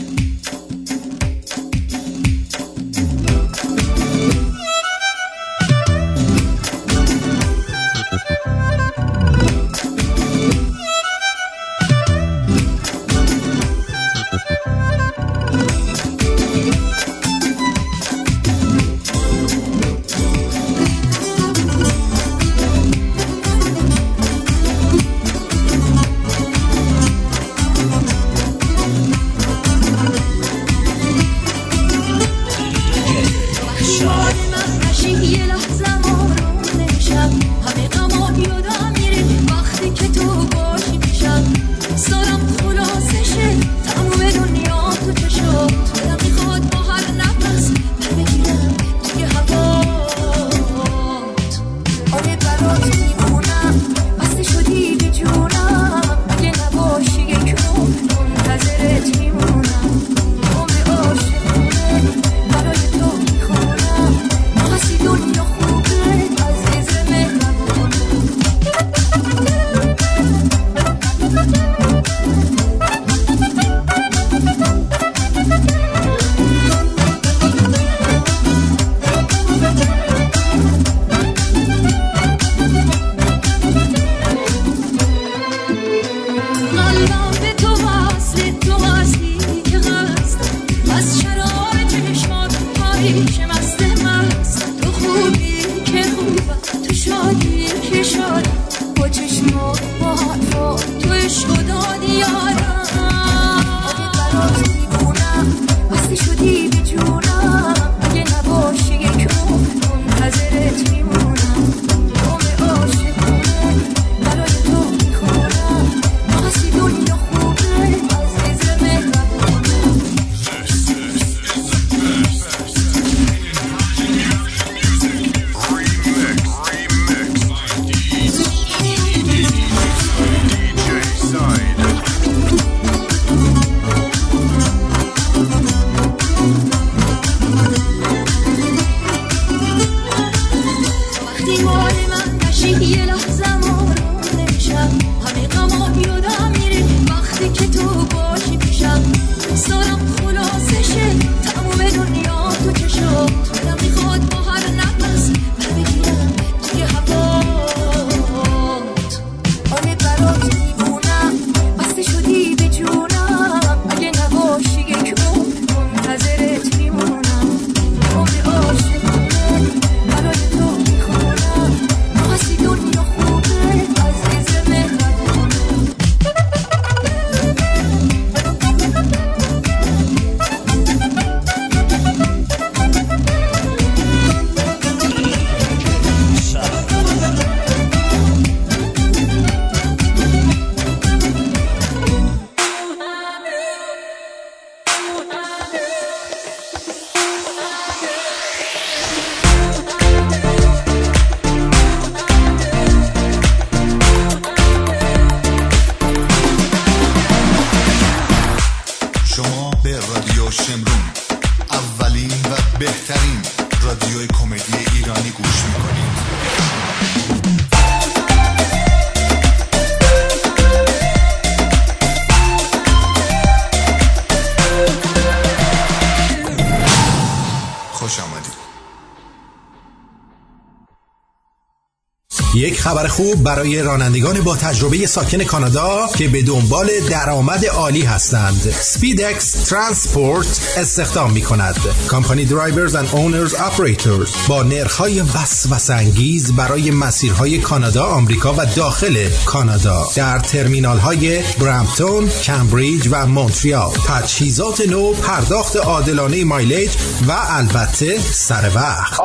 خبر خوب برای رانندگان با تجربه ساکن کانادا که به دنبال درآمد عالی هستند. Speedex Transport استخدام می کند company drivers and owners operators با نرخ‌های وسوسه انگیز برای مسیرهای کانادا آمریکا و داخل کانادا. در ترمینال های برامپتون کمبریج و مونتریال. تجهیزات نو پرداخت عادلانه mileage و البته سر وقت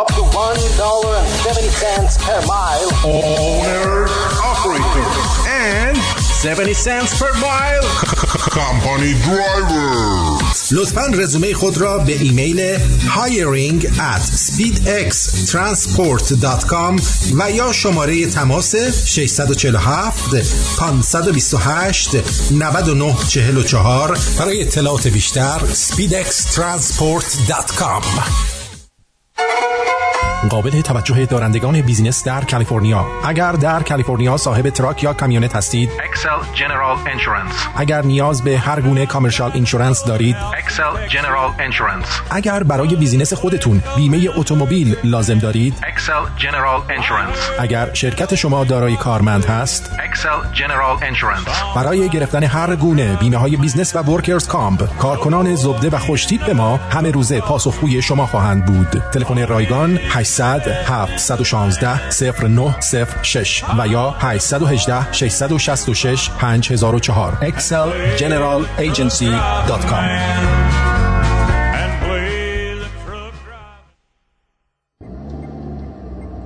owners, operators, and 70 cents per mile company driver لطفا رزومه خود را به ایمیل hiring at speedxtransport.com و یا شماره تماس 647 528 9944 برای اطلاعات بیشتر speedxtransport.com قابل توجه دارندگان business در کالیفرنیا. اگر در کالیفرنیا صاحب truck یا کامیونت هستید Excel General Insurance. اگر نیاز به هر گونه commercial insurance دارید Excel General Insurance. اگر برای business خودتون بیمه اتومبیل لازم دارید Excel General Insurance. اگر شرکت شما دارای کارمند هست Excel General Insurance. برای گرفتن هر گونه بیمه های business و workers comp کارکنان زبده و خوشتیپ به ما همه روزه پاسخگوی شما خواهند بود. تلفن رایگان 800 716 0906 و یا 818 666 5004 excelgeneraلاgency.com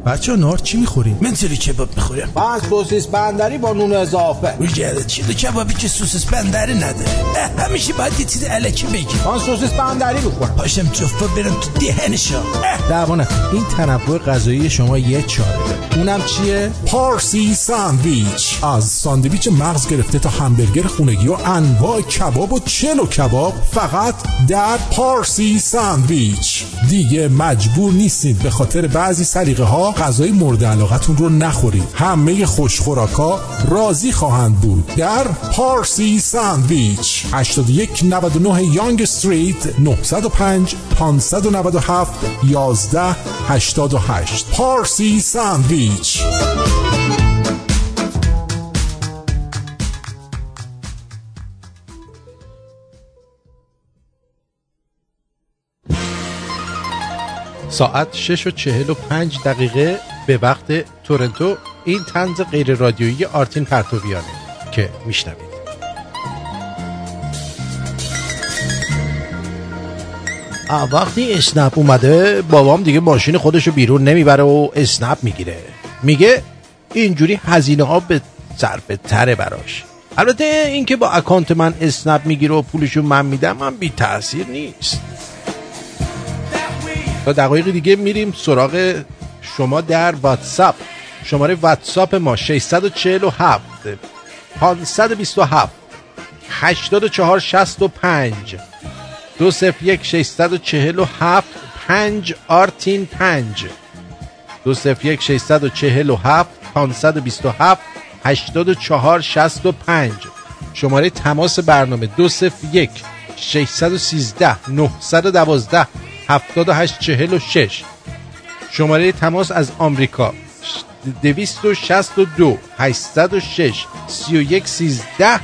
بچه نار چی می‌خوریم؟ من سری کباب می‌خورم. من سوسیس بندری با نون اضافه. چی چیز کبابی که سوسیس بندری نداره. همیشه باید یه چیز علکی بگی من سوسیس بندری بخورم پاشم جفا برم تو دهنشا. دوانه این تنوع غذایی شما یه چاره. اونم چیه؟ پارسی ساندویچ. از ساندویچ مغز گرفته تا همبرگر خونگی و انواع کباب و چلو کباب فقط در پارسی ساندویچ. دیگه مجبور نیستید به خاطر بعضی سلیقه ها غذای مورد علاقتون رو نخورید همه خوشخوراکا راضی خواهند بود. در پارسی ساندویچ 81 99 یانگ استریت 905 597 11 88 پارسی ساندویچ ساعت 6 و 45 دقیقه به وقت تورنتو این تنز غیر رادیویی آرتین پرتویانه که میشنوید. وقتی اسنپ اومده بابام دیگه ماشین خودشو بیرون نمی‌بره و اسنپ می‌گیره. میگه اینجوری هزینه ها به صرفه تره براش. البته اینکه با اکانت من اسنپ می‌گیره و پولشو من میدم من بی تاثیر نیست. تا دقایق دیگه میریم سراغ شما در واتساپ. شماره واتساپ ما 647 527 84 65 دو صفر یک 647 5 آرتین 5 دو صفر یک 647 527 84 65 شماره تماس برنامه دو صفر یک 613 912 78 46 شماره تماس از آمریکا. 262 806 31 13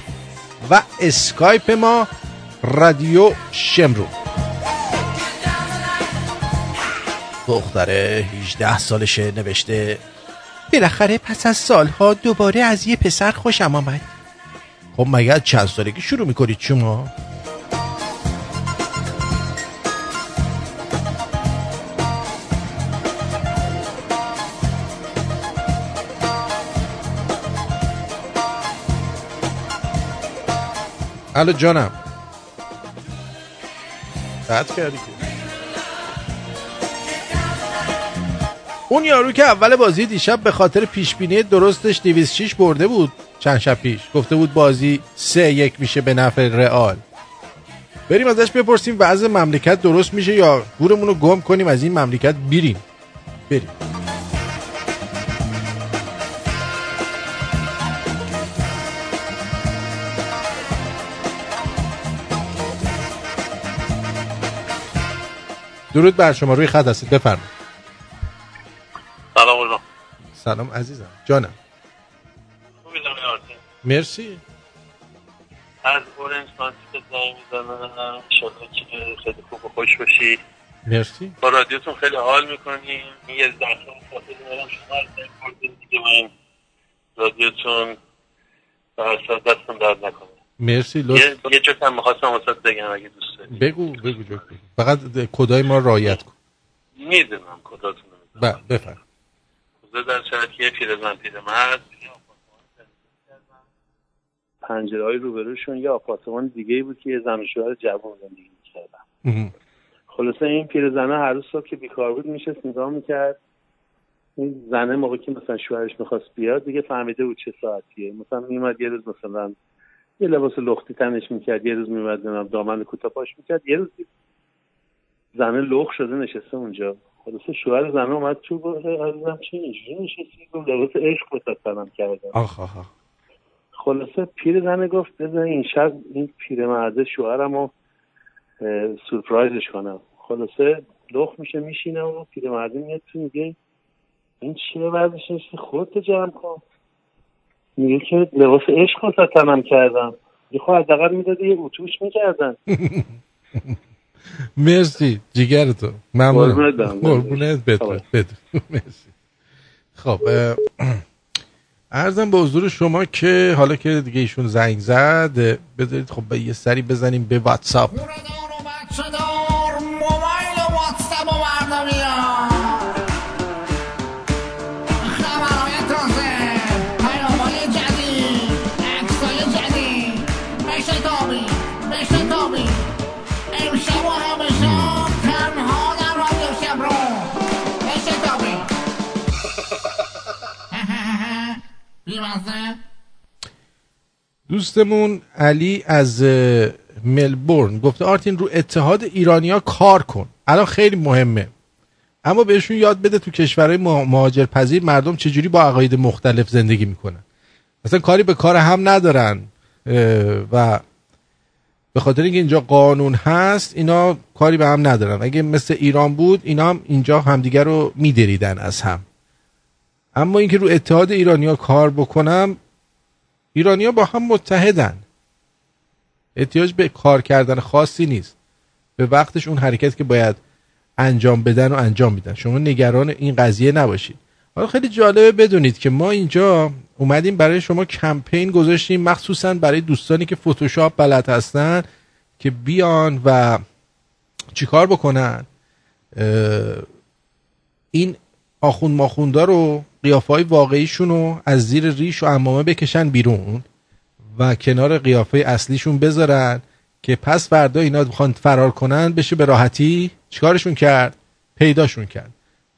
و اسکایپ ما رادیو شمرو. دختره 18 سالشه نوشته بالاخره پس از سالها دوباره از یه پسر خوشم آمد. خب مگه چند سالگی شروع می‌کنید شما؟ الو جانم. قطع کردی که. اون یارو که اول بازی دیشب به خاطر پیشبینی درستش 206 برده بود چند شب پیش. گفته بود بازی سه یک میشه به نفع رئال. بریم ازش بپرسیم وضع مملکت درست میشه یا گورمون رو گم کنیم از این مملکت بیریم. بریم. درود بر شما روی خط هستید. بفرمایید. سلام علیکم سلام عزیزم. جانم. مرسی. از اورنج به زنگ می‌زنم. انشالله که خیلی خوب و خوش باشی. مرسی. با رادیوتون خیلی حال می‌کنیم. یه زخم خاطر دارم. شما خوردین دیگه من رادیوتون به دستم درد نکنه. مرسی یه, لطف. یه جوک هم می‌خواستم واسه بگم اگه دوست داری. بگو بگو جو فقط کدای ما رعایت کن. می‌دونم کداتون ب- بفرم. روزه در که یه پیرزن پیرمرد پنجره های روبروشون یه آپارتمان دیگه ای بود که یه زن و شوهر جوان زندگی می‌کردن. خلاصه این پیرزنه هر روز صبح که بیکار بود میشست نگاه می‌کرد. این زنه موقع که مثلا شوهرش می‌خواست بیاد دیگه فهمیده بود چه ساعتیه. مثلا میومد یه روز مثلا یه لباس لختی تنش می‌کرد یه روز میومد نمی‌دونم دامن کوتاه پاش می‌کرد یه روز زنه لخ شده نشسته اونجا. خلاصه شوهر زنه اومد تو گفت عزیزم چه اینجوری نشستی؟ گفت لباس عشق بسات تنم کردم. آخ آخ. خلاصه پیر زنه گفت بذار این شب این پیرمرده شوهرم رو سورپرایزش کنم. خلاصه لخ میشه میشینه و پیرمرده میاد تو میگه این چیه نیستی خودت جمع کن. میگه که لباس عشق واسه تنم کردم. خب حداقل می‌دادی یه اتوش می‌کردن. مرسی. جیگر تو. ممنون قربونت بدرود. مرسی. خب ارزم به حضور شما که حالا که دیگه ایشون زنگ زد بذارید خب به یه سری بزنیم به واتساپ دوستمون علی از ملبورن گفته آرتین رو اتحاد ایرانیا کار کن. الان خیلی مهمه. اما بهشون یاد بده تو کشورهای مها- مهاجرپذیر مردم چجوری با عقاید مختلف زندگی می‌کنن. مثلا کاری به کار هم ندارن و به خاطر اینکه اینجا قانون هست اینا کاری به هم ندارن. اگه مثل ایران بود اینا هم اینجا همدیگه رو میدریدن از هم. اما اینکه رو اتحاد ایرانیا کار بکنم ایرانیا با هم متحدن. احتیاج به کار کردن خاصی نیست. به وقتش اون حرکت که باید انجام بدن و انجام میدن. شما نگران این قضیه نباشید. حالا خیلی جالبه بدونید که ما اینجا اومدیم برای شما کمپین گذاشتیم مخصوصا برای دوستانی که فتوشاپ بلد هستن که بیان و چیکار بکنن. این آخون ماخوندا رو قیافه های واقعیشون رو از زیر ریش و امامه بکشن بیرون و کنار قیافه اصلیشون بذارن که پس فردا اینا بخوان فرار کنن بشه به راحتی چیکارشون کرد؟ پیداشون کرد.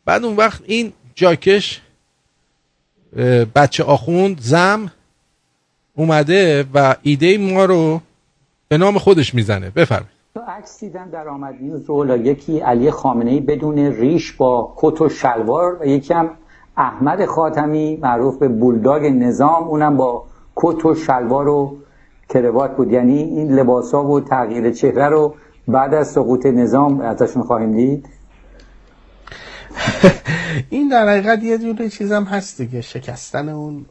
بعد اون وقت این جاکش بچه آخوند زم اومده و ایده ما رو به نام خودش می‌زنه. بفرمایید. عکس دیدم در آمد. رو یکی علی خامنه ای بدون ریش با کت و شلوار و یکی هم احمد خاتمی معروف به بولداگ نظام اونم با کت و شلوار و کروات بود. یعنی این لباس ها و تغییر چهره رو بعد از سقوط نظام ازشون خواهیم دید. این در حقیقت یه جور چیزم هست دیگه شکستن اون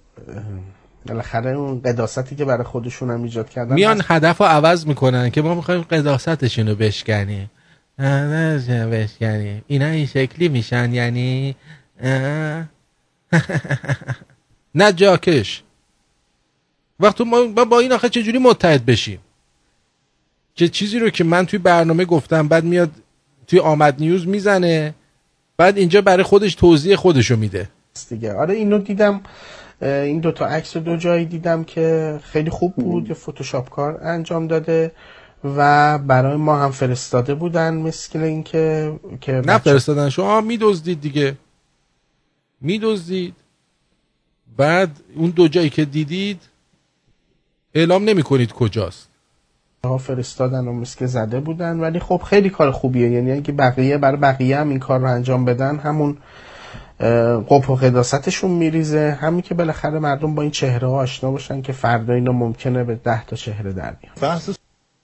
بالاخره اون قداستی که برای خودشون هم ایجاد کردن میان هدف رو عوض می‌کنن که ما می‌خوایم قداستشون رو بشکنیم. بشکنیم. اینا این شکلی میشن یعنی نه جاکش. وقت ما با این آخه چجوری متحد بشیم؟ چه چیزی رو که من توی برنامه گفتم بعد میاد توی آمد نیوز می‌زنه بعد اینجا برای خودش توضیح خودشو میده. دیگه. آره اینو دیدم این دوتا عکس دو جایی دیدم که خیلی خوب بود یه فتوشاپ کار انجام داده و برای ما هم فرستاده بودن مثل اینکه که نه فرستادن شما میدزدید دیگه. میدزدید. بعد اون دو جایی که دیدید اعلام نمی کنید کجاست. ها فرستادن و مسکه زده بودن ولی خب خیلی کار خوبیه. یعنی اگه بقیه برای بقیه هم این کار رو انجام بدن همون قپ و قداستشون میریزه. همین که بالاخره مردم با این چهره ها آشنا باشن که فردا اینا ممکنه به ده تا چهره در بیان.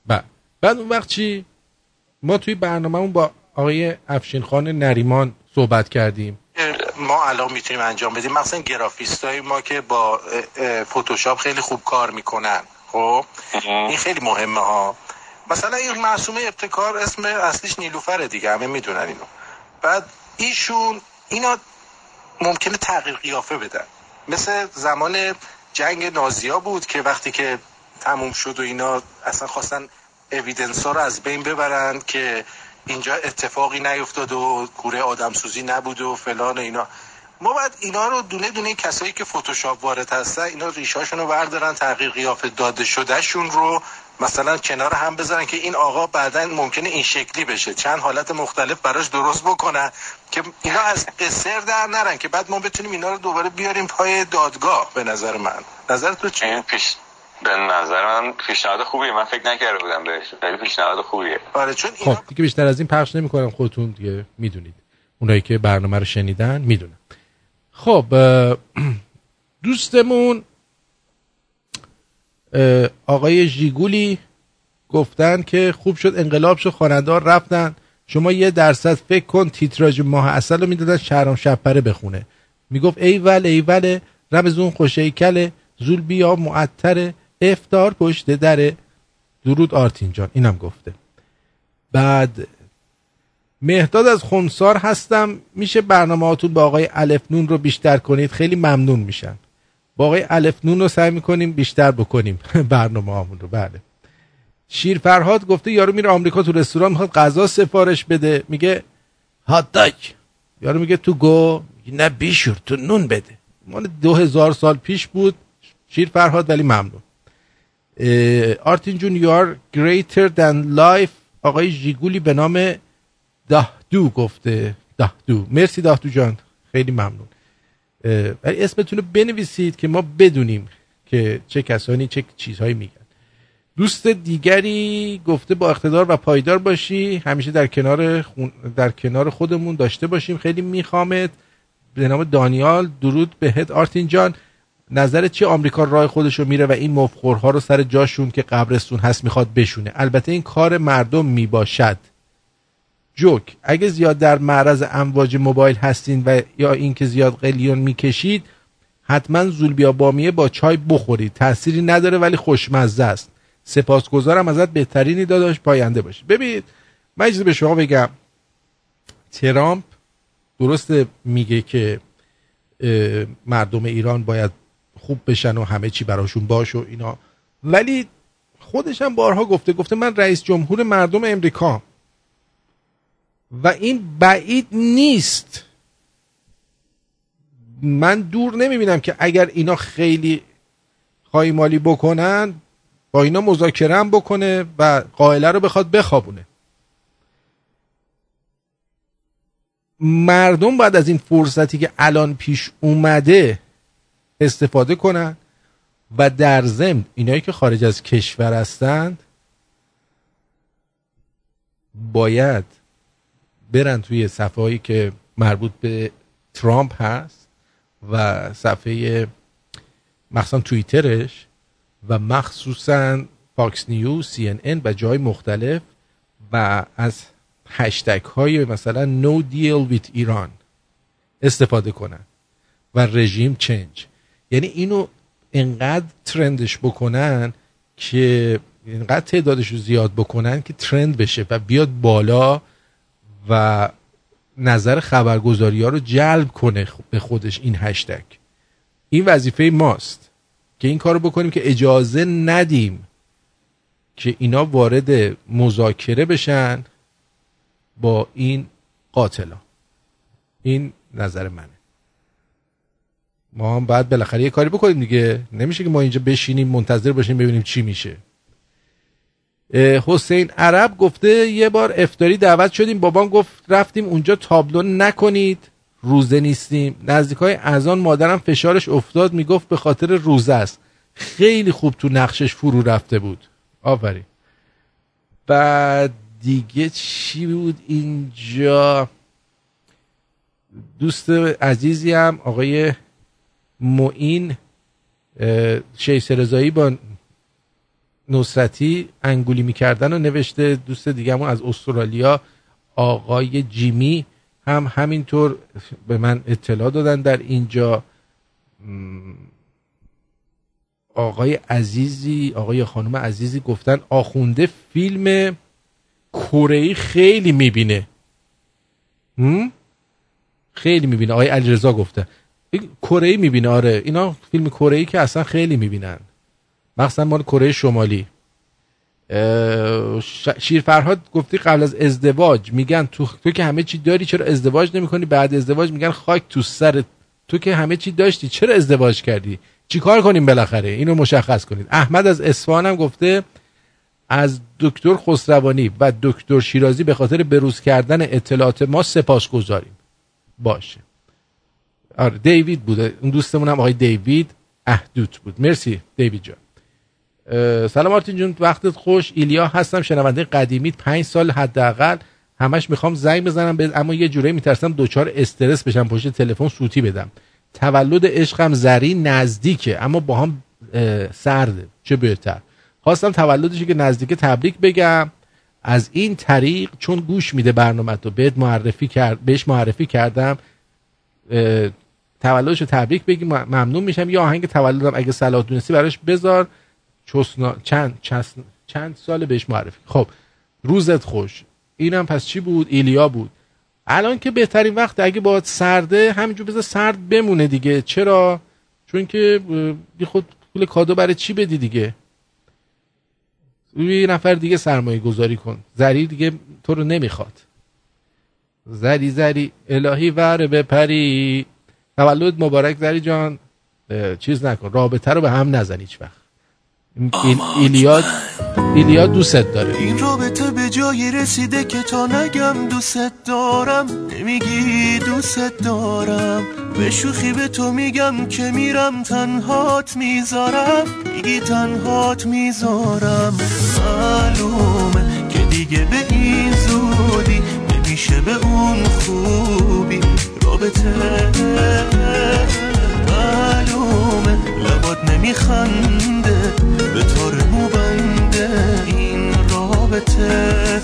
بعد بعد اون وقت چی؟ ما توی برنامهمون با آقای افشین خان نریمان صحبت کردیم. ما الان می‌تونیم انجام بدیم. مثلا گرافیست های ما که با فتوشاپ خیلی خوب کار می‌کنن خب؟ این خیلی مهمه ها. مثلا این معصومه ابتکار اسم اصلیش نیلوفره دیگه همه می‌دونن اینو. بعد ایشون اینا ممکنه تغییر قیافه بدن. مثل زمان جنگ نازیا بود که وقتی که تموم شد و اینا اصلا خواستن اویدنس ها رو از بین ببرن که اینجا اتفاقی نیفتاد و کوره آدمسوزی نبود و فلان اینا. ما باید اینا رو دونه دونه کسایی که فتوشاپ وارد هستن اینا ریشاشون رو بردارن تغییر قیافه داده شدهشون رو مثلا کنار هم بذارن که این آقا بعدا ممکنه این شکلی بشه. چند حالت مختلف براش درست بکنن که اینا از قصر در نرن که بعد ما بتونیم اینا رو دوباره بیاریم پای دادگاه به نظر من. نظر تو چیه؟ پیش به نظر من پیشنهاد خوبیه. من فکر نکرده بودم بهش. خیلی پیشنهاد خوبیه. آره چون خب دیگه بیشتر از این پخش نمی‌کنم. خودتون دیگه می‌دونید. اونایی که برنامه رو شنیدن می‌دونن. خب دوستمون آقای ژیگولی گفتن که خوب شد انقلاب شد خاندار رفتن. شما یه درصد فکر کن تیتراژ ماه اصل رو می‌دادن شهرام شپره بخونه. می‌گفت ایول ایول رمزون خوشه کله زول بیا معطر افتار پشت دره درود آرتین جان اینم گفته. بعد مهداد از خونسار هستم میشه برنامه هاتون با آقای الفنون رو بیشتر کنید خیلی ممنون میشن. با آقای الفنون رو سعی می‌کنیم بیشتر بکنیم برنامه هامون رو بله. شیر فرهاد گفته یارو میره آمریکا تو رستوران می‌خواد غذا سفارش بده. میگه هات یارو میگه تو گو. نه بیشور تو نون بده. مال دو هزار سال پیش بود شیر فرهاد ولی ممنون. آرتین جون یار greater than life آقای جیگولی به نام دهدو گفته. دهدو. مرسی دهدو جان. خیلی ممنون. ولی اسمتون رو بنویسید که ما بدونیم که چه کسانی چه چیزهایی میگن. دوست دیگری گفته با اقتدار و پایدار باشی. همیشه در کنار در کنار خودمون داشته باشیم. خیلی میخوامت. به نام دانیال. درود بهت آرتین جان. نظر چی آمریکا راه خودش رو میره و این مفخورها رو سر جاشون که قبرستون هست می‌خواد بشونه؟ البته این کار مردم می‌باشد. جوک اگه زیاد در معرض امواج موبایل هستین و یا اینکه زیاد قلیون می‌کشید حتما زولبیا بامیه با چای بخورید. تأثیری نداره ولی خوشمزه است. سپاسگزارم ازت بهترینی داداش پاینده باشی. ببینید من چیزی به شما بگم. ترامپ درست میگه که مردم ایران باید خوب بشن و همه چی براشون باش و اینا. ولی خودش هم بارها گفته گفته من رئیس جمهور مردم امریکا. و این بعید نیست. من دور نمی‌بینم که اگر اینا خیلی خواهی مالی بکنن با اینا مذاکره بکنه و قائله رو بخواد بخوابونه. مردم باید از این فرصتی که الان پیش اومده استفاده کنن و در ضمن اینایی که خارج از کشور هستند باید برن توی صفحه هایی که مربوط به ترامپ هست و صفحه مخصوصا توییترش و مخصوصا فاکس نیوز سی ان ان و جای مختلف و از هشتگ های مثلا no deal with Iran استفاده کنن و regime change. یعنی اینو انقدر ترندش بکنن که اینقدر تعدادش رو زیاد بکنن که ترند بشه و بیاد بالا و نظر خبرگزاری ها رو جلب کنه به خودش این هشتگ این وظیفه ماست که این کار رو بکنیم که اجازه ندیم که اینا وارد مذاکره بشن با این قاتلا. این نظر منه. ما هم باید بالاخره یه کاری بکنیم دیگه. نمیشه که ما اینجا بشینیم منتظر باشیم ببینیم چی میشه. حسین عرب گفته یه بار افتاری دعوت شدیم. بابام گفت رفتیم اونجا تابلو نکنید. روزه نیستیم. نزدیک های ازان مادرم فشارش افتاد. می‌گفت به خاطر روزه است. خیلی خوب تو نقشش فرو رفته بود. آفرین. بعد دیگه چی بود اینجا؟ دوست عزیزی هم آقای معین شیس رضایی با نصرتی انگولی می‌کردن و نوشته دوست دیگهمون از استرالیا آقای جیمی هم همینطور به من اطلاع دادن در اینجا. آقای عزیزی آقای خانم عزیزی گفتن آخونده فیلم کره خیلی می‌بینه. خیلی می‌بینه. آقای علیرضا گفته. کره می‌بینه آره. اینا فیلم کره که اصلا خیلی می‌بینن. مخصوصا مال کره شمالی. شیر فرهاد گفتی قبل از ازدواج میگن تو, تو که همه چی داری چرا ازدواج نمی‌کنی؟ بعد ازدواج میگن خاک تو سر تو که همه چی داشتی چرا ازدواج کردی؟ چیکار کنیم بالاخره؟ اینو مشخص کنید. احمد از اصفهان هم گفته از دکتر خسروانی و دکتر شیرازی به خاطر بروز کردن اطلاعات ما سپاس گذاریم باشه. آره دیوید بوده. اون هم آقای دیوید اهدوت بود. مرسی دیوید جان. سلام آرتین جون وقتت خوش. ایلیا هستم شنونده قدیمیت پنج سال حداقل. همش می‌خوام زنگ بزنم به اما یه جوره میترسم دوچار استرس بشم پشت تلفن سوتی بدم. تولد عشقم زری نزدیکه اما با هم سرده. چه بهتر. خواستم تولدشی که نزدیک تبریک بگم. از این طریق چون گوش میده برنامه تو بهت معرفی کرد بهش معرفی کردم تولدش رو تبریک بگی. ممنون میشم. یا آهنگ تولدم اگه صلاح دونستی براش بذار. چسنا... چند چسن... چند سال بهش معرفی. خب روزت خوش. اینم پس چی بود؟ ایلیا بود. الان که بهترین وقت اگه باید سرده همینجور بذار سرد بمونه دیگه. چرا؟ چون که بی خود پول کادو برای چی بدی دیگه؟ یه نفر دیگه سرمایه گذاری کن. زری دیگه تو رو نمی‌خواد. زری زری الهی ور بپری. تولد مبارک زری جان چیز نکن رابطه رو به هم نزن هیچ وقت. ایلیاد ایلیاد دوست داره. این رابطه به جایی رسیده که تا نگم دوست دارم. نمیگی دوست دارم. به شوخی به تو میگم که میرم تنهات می‌ذارم. میگی تنهات می‌ذارم. معلومه که دیگه به این زودی نمیشه به اون خوبی. رابطه. معلومه لبات نمیخنده به طور بنده این رابطه.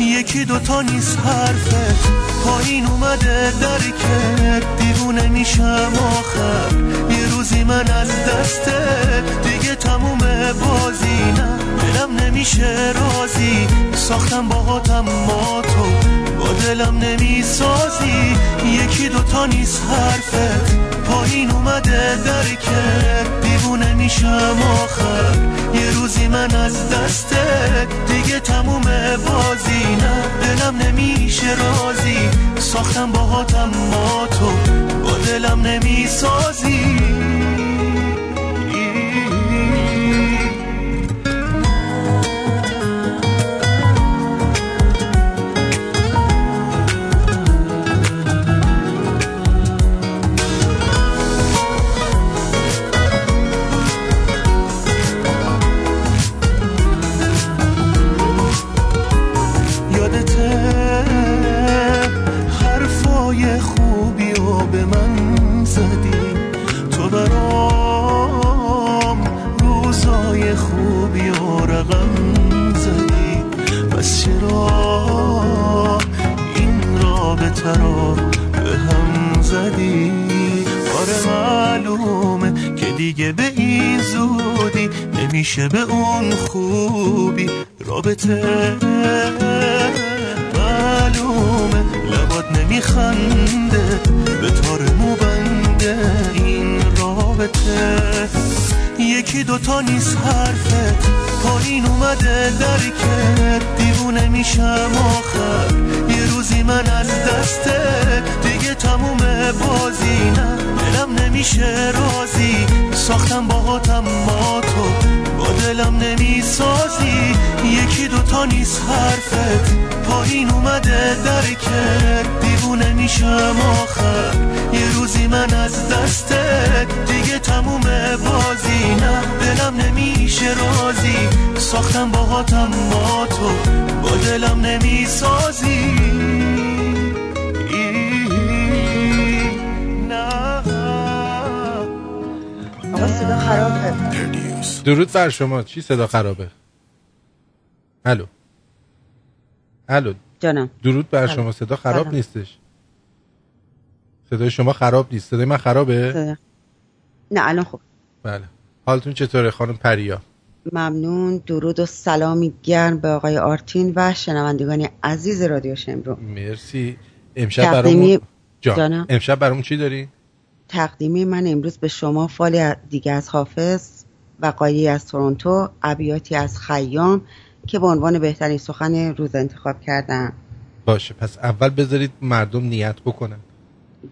یکی دوتا نیست حرفت پایین اومده درکت دیوونه میشم آخر یه روزی من از دستت دیگه تموم بازی نه دلم نمیشه رازی ساختم باهاتم ما تو. با دلم نمی‌سازی. یکی دوتا نیست حرفت پایین اومده درکت دیوونه میشم آخر. یه روزی من از دستت دیگه تموم بازی. نه دلم نمیشه رازی ساختم باهاتم ما تو با دلم نمی‌سازی. درود بر شما. چی صدا خرابه؟ الو. الو. جانم. درود بر. شما. صدا خراب سلام. نیستش. صدای شما خراب نیست. صدای من خرابه؟ صدا. نه الان خوب. بله. حالتون چطوره خانم پریا؟ ممنون. درود و سلامی گرم به آقای آرتین و شنوندگان عزیز رادیو شمرو مرسی. امشب تقدیمی- برامون جان. جانم. امشب برامون چی داری؟ تقدیمی من امروز به شما فالی دیگه از حافظ وقایعی از تورنتو ابیاتی از خیام که به عنوان بهترین سخن روز انتخاب کردم باشه پس اول بذارید مردم نیت بکنن.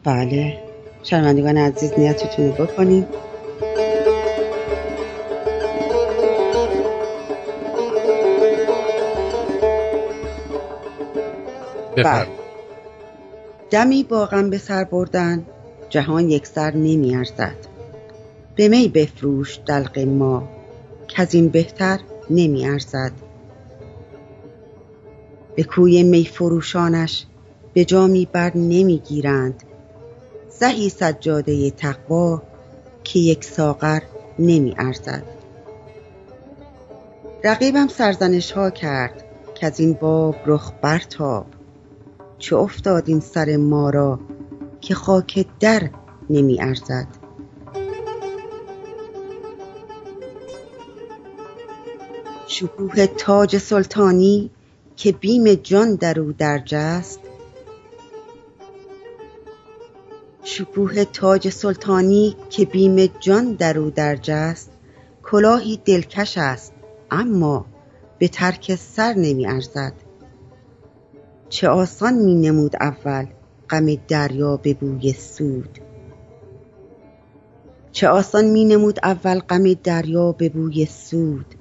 بله. شنوندگان عزیز نیتتون رو بکنید بفرم دمی با غم به سر بردن جهان یک سر نمی ارزد به می بفروش دلق ما که از این بهتر نمی ارزد. به کوی می فروشانش به جامی بر نمی گیرند. زهی سجاده تقوا که یک ساغر نمی ارزد. رقیبم سرزنش ها کرد که از این باب رخ برتاب. چه افتاد این سر ما را که خاک در نمی ارزد؟ شکوه تاج سلطانی که بیم جان در او درج است شکوه تاج سلطانی که بیم جان در او درج است کلاهی دلکش است اما به ترک سر نمی ارزد. چه آسان می نمود اول غم دریا به بوی سود. چه آسان می نمود اول غم دریا به بوی سود.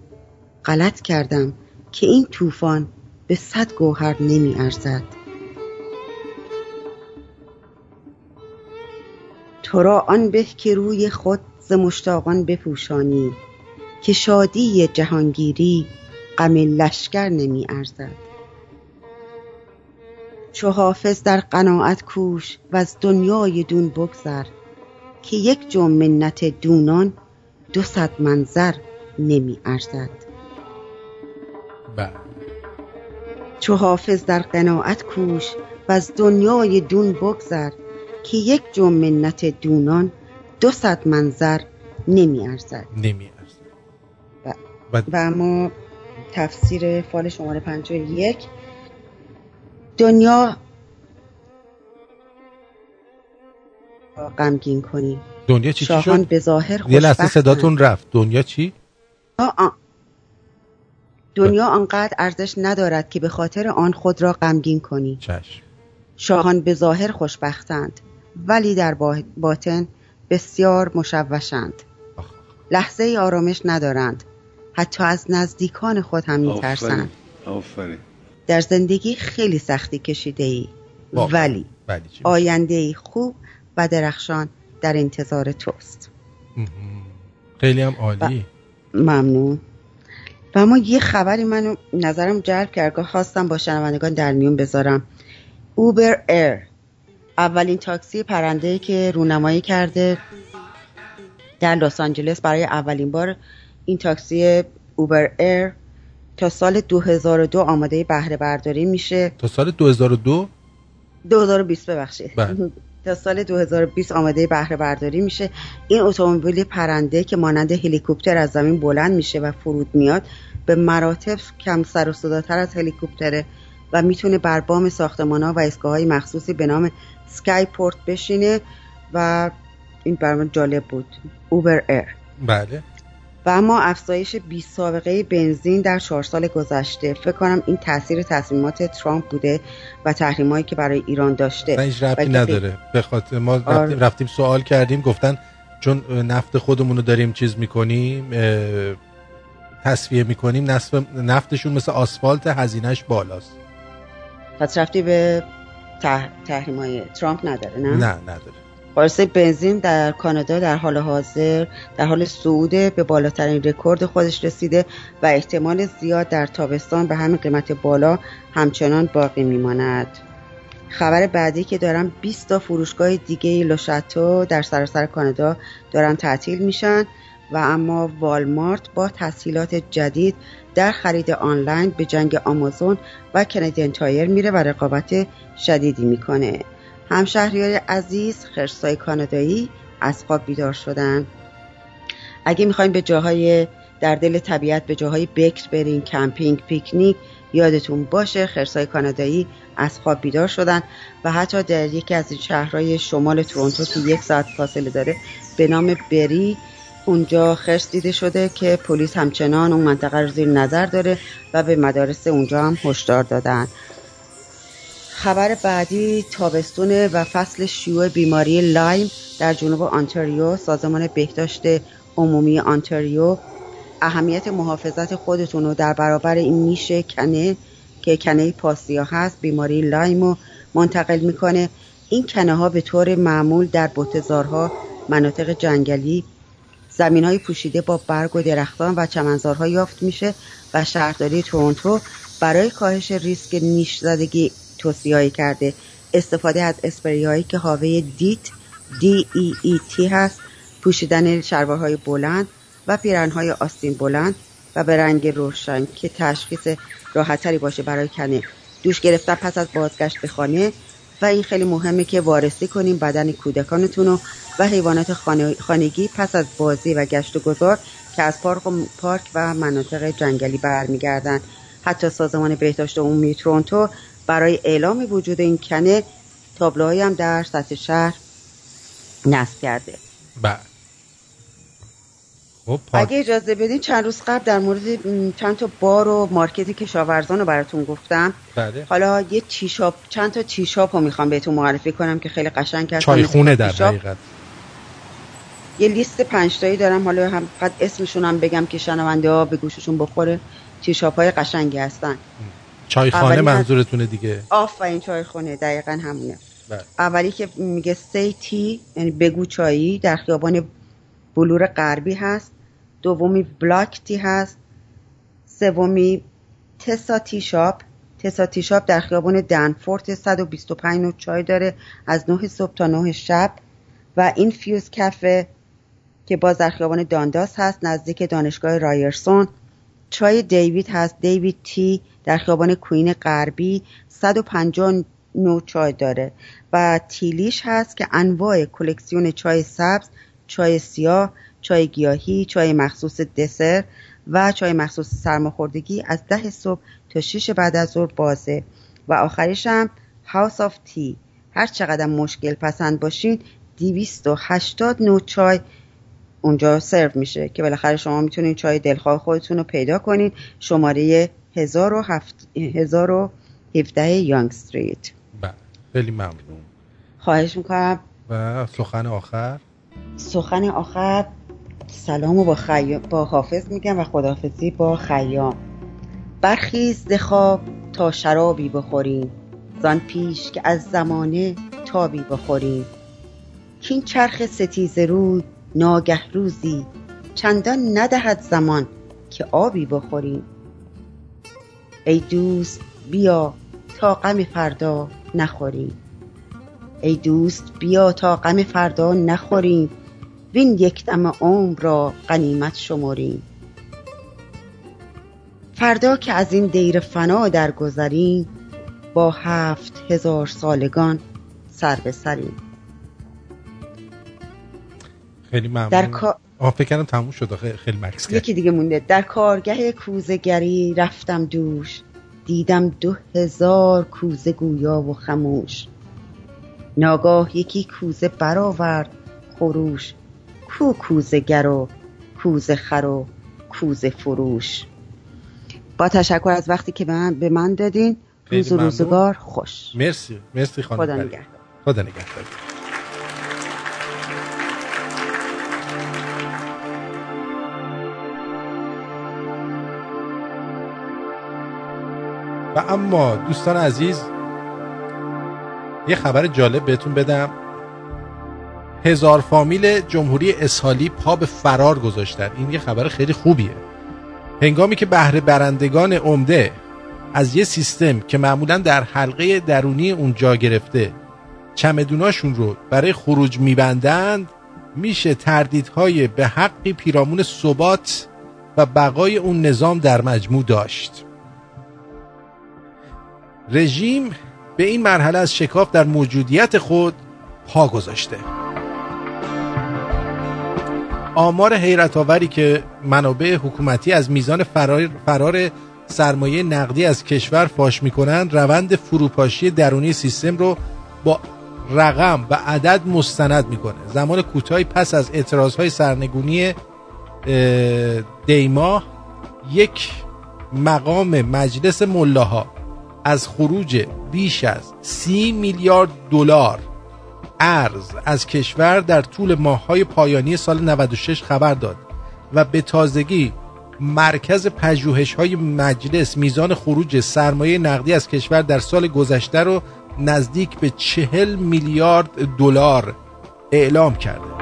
غلط کردم که این طوفان به صد گوهر نمی ارزد. تو را آن به که روی خود ز مشتاقان بپوشانی که شادی جهانگیری غم لشکر نمی ارزد. چو حافظ در قناعت کوش و از دنیای دون بگذر که یک جو منت دونان دو صد منظر نمی ارزد. بله. چو حافظ در قناعت کوش و از دنیای دون بگذر که یک جو منت دونان دو صد منظر نمی ارزد. نمی و, و- و اما تفسیر فال شماره 51 دنیا غمگین کنی دنیا چی شد؟ به ظاهر یه لحظه. صداتون رفت. دنیا چی؟ آ- آ. دنیا آنقدر ارزش ندارد که به خاطر آن خود را غمگین کنی. چشم. شاهان به ظاهر خوشبختند ولی در با- باطن بسیار مشوشند. لحظه ای آرامش ندارند. حتی از نزدیکان خود هم میترسند. آفرین. در زندگی خیلی سختی کشیده ای. ولی آینده ای خوب و درخشان در انتظار توست. خیلی هم عالی. ممنون. و اما یه خبری منو نظرم جلب کرد که خواستم با شنوندگان در میون بذارم. Uber Air اولین تاکسی پرنده که رونمایی کرده در لس آنجلس برای اولین بار این تاکسی Uber Air تا سال 2002 آماده بهره برداری میشه. تا سال 2002 2020 ببخشید. بله. تا سال 2020 آماده بهره برداری میشه. این اتومبیل پرنده که مانند هلیکوپتر از زمین بلند میشه و فرود میاد به مراتب کم سر و صداتر از هلیکوپتره و می‌تونه بر بام ساختمان ها و ایستگاه های مخصوصی به نام سکای پورت بشینه و این برام جالب بود. اوبر ایر. بله. و اما افزایش بی سابقه بنزین در چهار سال گذشته. فکر کنم این تاثیر تصمیمات ترامپ بوده و تحریمایی که برای ایران داشته. هیچ ربطی نداره. به خاطر ما آره. رفتیم, رفتیم سوال کردیم گفتن چون نفت خودمون رو داریم چیز می‌کنیم تصفیه می‌کنیم نفت نفتشون مثل آسفالت هزینهش بالاست. پس رفتی به تح... تحریم های ترامپ نداره نه؟ نه نداره. خلاصه بنزین در کانادا در حال حاضر در حال صعود به بالاترین رکورد خودش رسیده و احتمال زیاد در تابستان به همین قیمت بالا همچنان باقی میماند. خبر بعدی که دارم 20 تا فروشگاه دیگه لوشاتو در سراسر کانادا دارن تعطیل میشن. و اما والمارت با تسهیلات جدید در خرید آنلاین به جنگ آمازون و کندین تایر میره و رقابت شدیدی می‌کنه. همشهریای عزیز خرسای کانادایی از خواب بیدار شدن. اگه می‌خوایم به جاهای در دل طبیعت به جاهای بکر برین کمپینگ پیکنیک یادتون باشه خرسای کانادایی از خواب بیدار شدن و حتی در یکی از این شهرهای شمال تورنتو که یک ساعت فاصله داره به نام بری اونجا خرس دیده شده که پلیس همچنان اون منطقه رو زیر نظر داره و به مدارس اونجا هم هشدار دادن. خبر بعدی تابستون و فصل شیوع بیماری لایم در جنوب آنتاریو سازمان بهداشت عمومی آنتاریو اهمیت محافظت خودتون رو در برابر این نیش کنه که کنه پاسیا هست. بیماری لایم رو منتقل می‌کنه. این کنه ها به طور معمول در بوتزارها مناطق جنگلی زمین های پوشیده با برگ و درختان و چمنزارها یافت میشه و شهرداری تورنتو برای کاهش ریسک نیش زدگی توصیه کرده. استفاده از اسپری هایی که حاوی دیت دی ای ای تی هست پوشیدن شلوارهای بلند و پیرنهای آستین بلند و به رنگ روشن که تشخیص راحتتری باشه برای کنه. دوش گرفتن پس از بازگشت به خانه و این خیلی مهمه که وارسی کنیم بدن کودکانتون رو و حیوانات خانگی پس از بازی و گشت و گذار که از پارک و, پارک و مناطق جنگلی برمیگردن حتی سازمان بهداشت عمومی تورنتو برای اعلام وجود این کنه تابلوهایی هم در سطح شهر نصب کرده. بله. خب اگه اجازه بدین چند روز قبل در مورد چند تا بار و مارکت کشاورزان رو براتون گفتم. بله. حالا یه تیشاپ چند تا تیشاپ رو می‌خوام بهتون معرفی کنم که خیلی قشنگ چای خونه در. حقیقت. یه لیست پنج تایی دارم. حالا هم فقط اسمشون هم بگم که شنونده ها به گوششون بخوره. tea shop های قشنگی هستن. چای خانه اولی از- منظورتونه دیگه؟ آفرین چای خونه دقیقا همونه. بله. اولی که میگه Say Tea یعنی بگو چایی در خیابان بلور غربی هست. دومی Black Tea هست. سومی Tsaa Tea Shop Tsaa Tea Shop در خیابان دنفورت 125 نوع چای داره از 9 صبح تا 9 شب. و این Fuse کافه که باز در خیابان دانداس هست نزدیک دانشگاه رایرسون. چای دیوید هست. دیوید تی در خیابان کویین غربی 150 نوع چای داره. و Tealish هست که انواع کلکسیون چای سبز چای سیاه چای گیاهی چای مخصوص دسر و چای مخصوص سرماخوردگی از ده صبح تا 6 بعد از ظهر بازه. و آخریش هم House of Tea هر چقدر مشکل پسند باشین 280 نوع چای اونجا سرو میشه که بالاخره شما می‌تونید چای دلخواه خودتون رو پیدا کنید شماره 1017 یانگ استریت. بله خیلی ممنون. خواهش می‌کنم. و سخن آخر؟ سخن آخر سلام با, خی... با حافظ میگم و خداحافظی با خیام. برخیز خواب تا شرابی بخوریم. زان پیش که از زمانه تابی بخوریم. کین چرخ ستیز روی ناگه روزی چندان ندهد زمان که آبی بخوریم. ای دوست بیا تا غم فردا نخوریم. ای دوست بیا تا غم فردا نخوریم. وین یک دم عمر را غنیمت شمریم. فردا که از این دیر فنا درگذریم با هفت هزار سالگان سر به سریم. خیلی ممنون. در کا... آه فکر کردم تموم شد. خیلی, خیلی مکس کرد. یکی دیگه مونده. در کارگه کوزگری رفتم دوش. دیدم دو هزار کوزه گویا و خموش. ناگاه یکی کوزه برآورد. خروش. کو کوزه گر و کوزه خر و کوزه فروش. با تشکر از وقتی که به من, به من دادین. روز و روزگار خوش. مرسی. مرسی خانم خدا نگهدار. خدا نگهدار. و اما دوستان عزیز یه خبر جالب بهتون بدم. هزار فامیل جمهوری اسحالی پا به فرار گذاشتن. این یه خبر خیلی خوبیه. هنگامی که بهره برندگان عمده از یه سیستم که معمولا در حلقه درونی اون جا گرفته چمدوناشون رو برای خروج میبندند میشه تردیدهای به حقی پیرامون ثبات و بقای اون نظام در مجموع داشت. رژیم به این مرحله از شکاف در موجودیت خود پا گذاشته. آمار حیرت آوری که منابع حکومتی از میزان فرار, فرار سرمایه نقدی از کشور فاش می‌کنند روند فروپاشی درونی سیستم رو با رقم و عدد مستند می‌کنه. زمان کوتاهی پس از اعتراض های سرنگونی دیما یک مقام مجلس ملاها از خروج بیش از سی میلیارد دلار ارز از کشور در طول ماههای پایانی سال 96 خبر داد و به تازگی مرکز پژوهش های مجلس میزان خروج سرمایه نقدی از کشور در سال گذشته رو نزدیک به چهل میلیارد دلار اعلام کرده.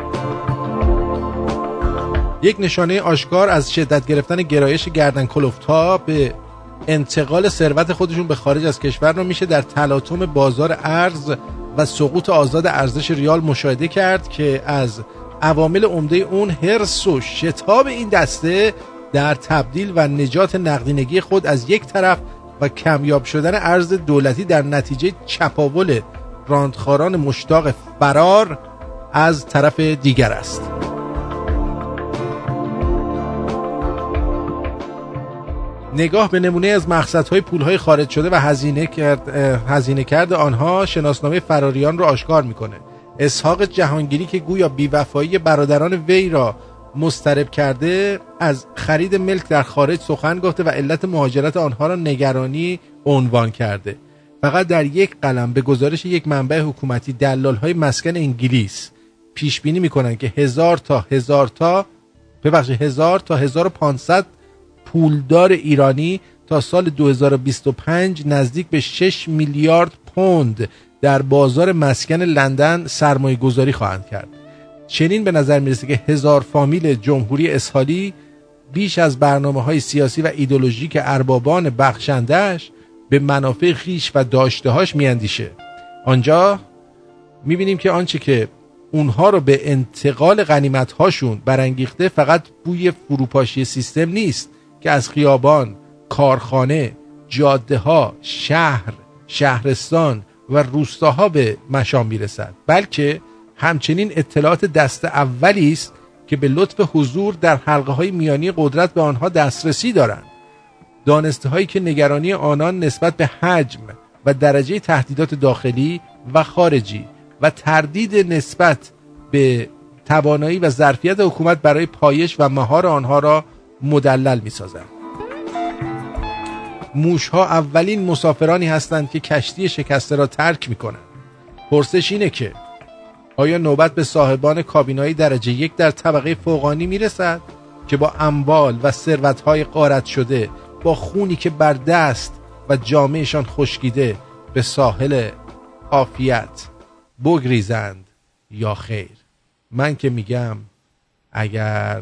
یک نشانه آشکار از شدت گرفتن گرایش گردن کلفت ها به انتقال ثروت خودشون به خارج از کشور رو میشه در تلاطم بازار ارز و سقوط آزاد ارزش ریال مشاهده کرد که از عوامل عمده اون هرس و شتاب این دسته در تبدیل و نجات نقدینگی خود از یک طرف و کمیاب شدن ارز دولتی در نتیجه چپاول راندخاران مشتاق فرار از طرف دیگر است. نگاه به نمونه از مقصدهای پولهای خارج شده و هزینه کرد, هزینه کرد آنها شناسنامه فراریان را آشکار می‌کنه. اسحاق جهانگیری که گویا بیوفایی برادران وی را مسترب کرده از خرید ملک در خارج سخن گفته و علت مهاجرت آنها را نگرانی عنوان کرده. فقط در یک قلم به گزارش یک منبع حکومتی دلال های مسکن انگلیس پیش بینی می‌کنن که هزار تا هزار تا ببخشید هزار تا 1500 پولدار ایرانی تا سال 2025 نزدیک به 6 میلیارد پوند در بازار مسکن لندن سرمایه گذاری خواهند کرد. چنین به نظر می‌رسه که هزار فامیل جمهوری اسحالی بیش از برنامه های سیاسی و ایدولوژیک اربابان بخشندهش به منافع خیش و داشتهاش میاندیشه. آنجا می‌بینیم که آنچه که اونها رو به انتقال غنیمت هاشون برانگیخته فقط بوی فروپاشی سیستم نیست. که از خیابان، کارخانه، جاده ها، شهر، شهرستان و روستاها به مشام می‌رسد. بلکه همچنین اطلاعات دست اولی است که به لطف حضور در حلقه های میانی قدرت به آنها دسترسی دارند. دانسته هایی که نگرانی آنان نسبت به حجم و درجه تهدیدات داخلی و خارجی و تردید نسبت به توانایی و ظرفیت حکومت برای پایش و مهار آنها را مدلل می سازند. موش ها اولین مسافرانی هستند که کشتی شکسته را ترک می کنند. پرسش اینه که آیا نوبت به صاحبان کابینایی درجه یک در طبقه فوقانی می رسد که با اموال و ثروتهای قارت شده با خونی که بر دست و جامعشان خشکیده به ساحل عافیت بگریزند یا خیر من که میگم اگر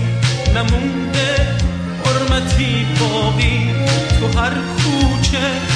نمونده حرمتی باقی تو هر کوچه.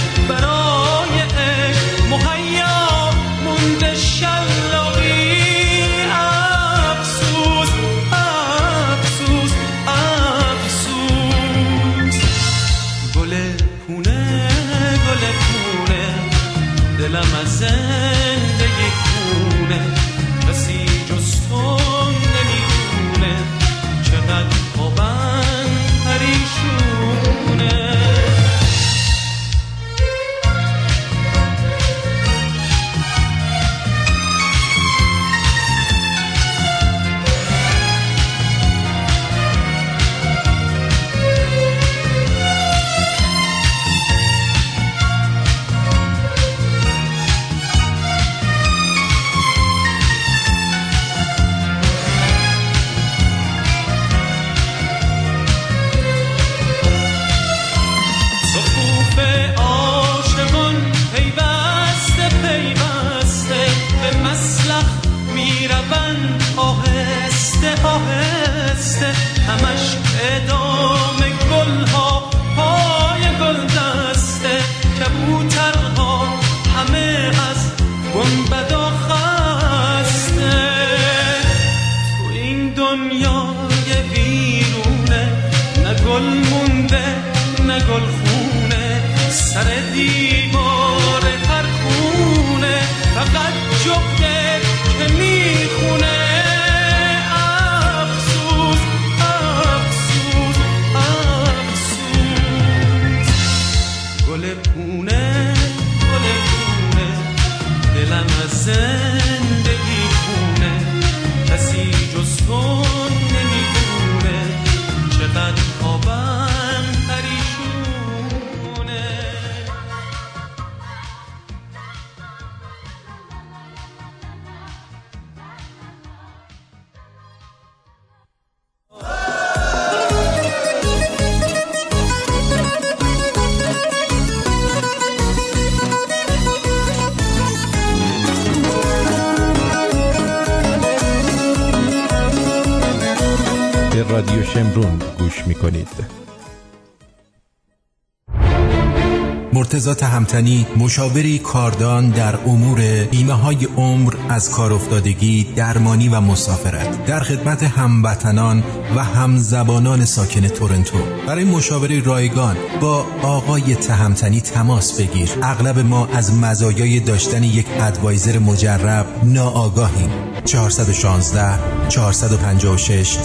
تهمتنی مشاوری کاردان در امور بیمه های عمر از کار افتادگی درمانی و مسافرت. در خدمت هموطنان و همزبانان ساکن تورنتو. برای مشاوره رایگان با آقای تهمتنی تماس بگیر. اغلب ما از مزایای داشتن یک ادوایزر مجرب ناآگاهیم. 416 456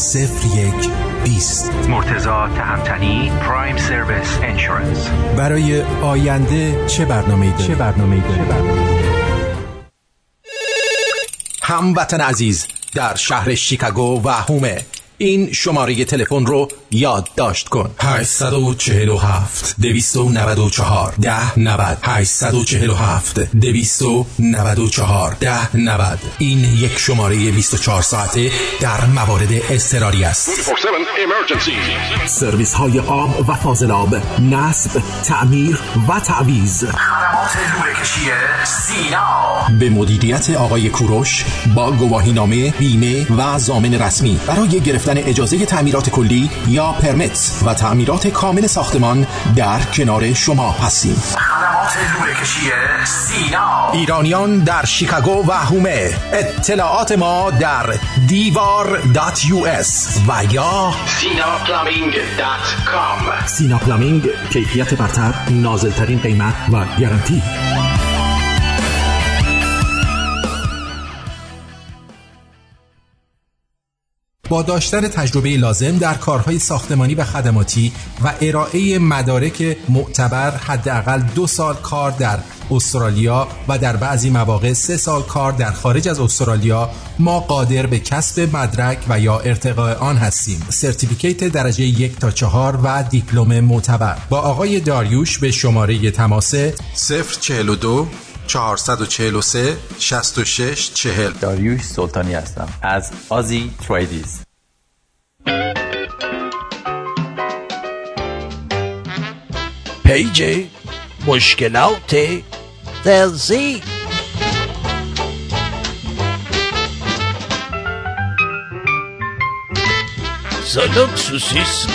01 20 مرتزا تهمتنی پرایم سرویس انشورنس برای آینده چه برنامه داری؟ چه برنامه هموطن عزیز در شهر شیکاگو و هومه این شماره تلفن رو یادداشت کن. 847 294 ده 90 847 294 ده 90 این یک شماره 24 ساعته در موارد اضطراری است. سرویس های آب و فاضلاب نصب تعمیر و تعویز سینا به مدیریت آقای کوروش با گواهینامه بیمه و زامن رسمی برای گرفتن اجازه تعمیرات کلی یا پرمیت و تعمیرات کامل ساختمان در کنار شما هستیم. خدمات کشی سینا ایرانیان در شیکاگو و هومه. اطلاعات ما در دیوار dot US و یا سینا Plumbing dot com سینا Plumbing کیفیت برتر نازلترین قیمت و گارانتی. با داشتن تجربه لازم در کارهای ساختمانی و خدماتی و ارائه مدارک معتبر حداقل دو سال کار در استرالیا و در بعضی مواقع سه سال کار در خارج از استرالیا ما قادر به کسب مدرک و یا ارتقاء آن هستیم. certificate درجه یک تا چهار و دیپلم معتبر. با آقای داریوش به شماره تماس 042 443 66 40 داریوش سلطانی هستم. از Aussie Tradies. page مشکلات تلزی سلام سوسیس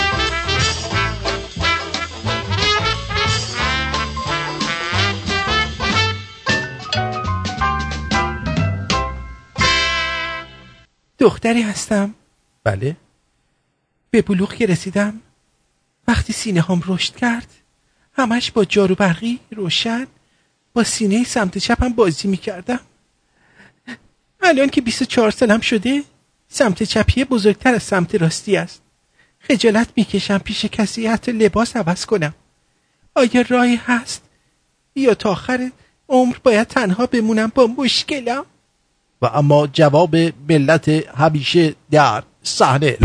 دختری هستم. بله. به بلوغ که رسیدم وقتی سینه هم رشد کرد همش با جارو برقی روشن با سینه سمت چپم بازی می‌کردم. الان که 24 سالم شده سمت چپی بزرگتر از سمت راستی است. خجالت می‌کشم پیش کسی حتی لباس عوض کنم. آیا راهی هست یا تا آخر عمر باید تنها بمونم با مشکلم. و اما جواب ملت همیشه در صحنه.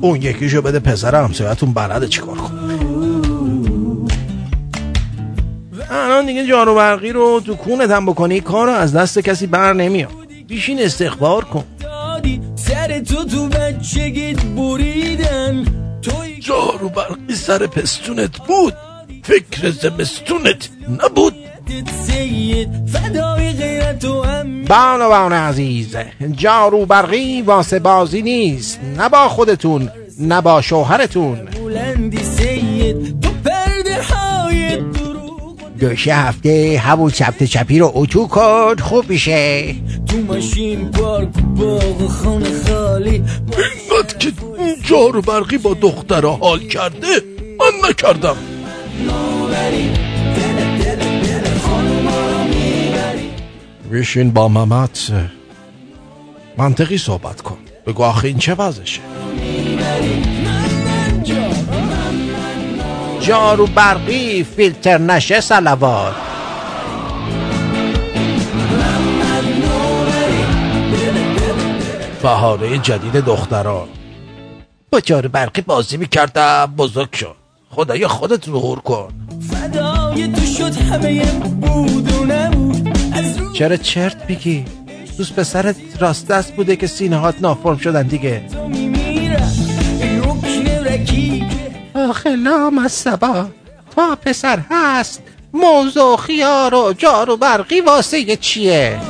اون یکیشو بده پسر همسایتون بلده چیکار کن الان دیگه جارو برقی رو تو کونت هم بکنی کار رو از دست کسی بر نمیاد. بیشین استخبار کن. سر تو تو بچگیت بریدن. جارو برقی سر پستونت بود. فکر زمستونت نبود. بانو بانو عزیز جارو برقی واسه بازی نیست. نه با خودتون نه با شوهرتون. دوشه هفته همون سبت چپی رو اتو کن خوب میشه. تو ماشین پارک باغ خانه خالی. اینقدر که جارو برقی با دخترها حال کرده من نکردم. بشین با ممت منطقی صحبت کن. بگو آخه این چه وضعشه؟ جارو برقی فیلتر نشه سلوات بهاره جدید دختران. با جارو برقی بازی می‌کردم بزرگ شد خدای خودت ظهور کن. فدای تو شد همه بود. و نبود از رو چرا چرت میگی؟ دوست پسرت راست دست بوده که سینه هات نافرم شدن دیگه. آخه لام از سبا تا پسر هست موضوع خیار و جارو برقی واسه چیه؟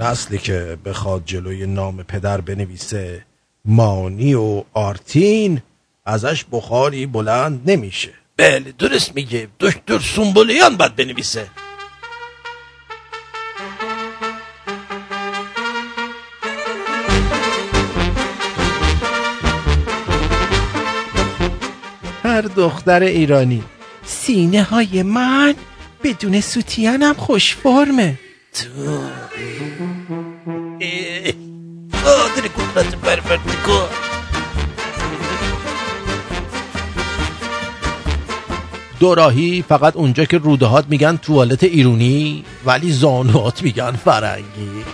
نسلی که بخواد جلوی نام پدر بنویسه مانی و آرتین ازش بخاری بلند نمیشه. بله درست میگه. دکتر سنبولیان باید بنویسه. هر دختر ایرانی. سینه های من بدون سوتیانم خوش فرمه. تو قادر قدرت پروردگار دوراهی فقط اونجا که رودهات میگن توالت ایرونی ولی زانوات میگن فرنگی.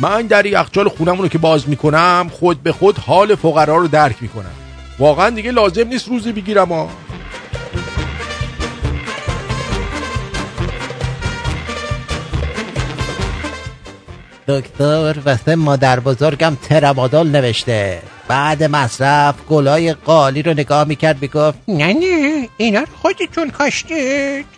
من در یخچال خونمون رو که باز می‌کنم خود به خود حال فقرا رو درک می‌کنم. واقعا دیگه لازم نیست روزی بگیرم ها دکتر واسه مادر بزرگم ترامادول نوشته. بعد مصرف گلای قالی رو نگاه می‌کرد می‌گفت نه نه اینا خودتون کاشتید.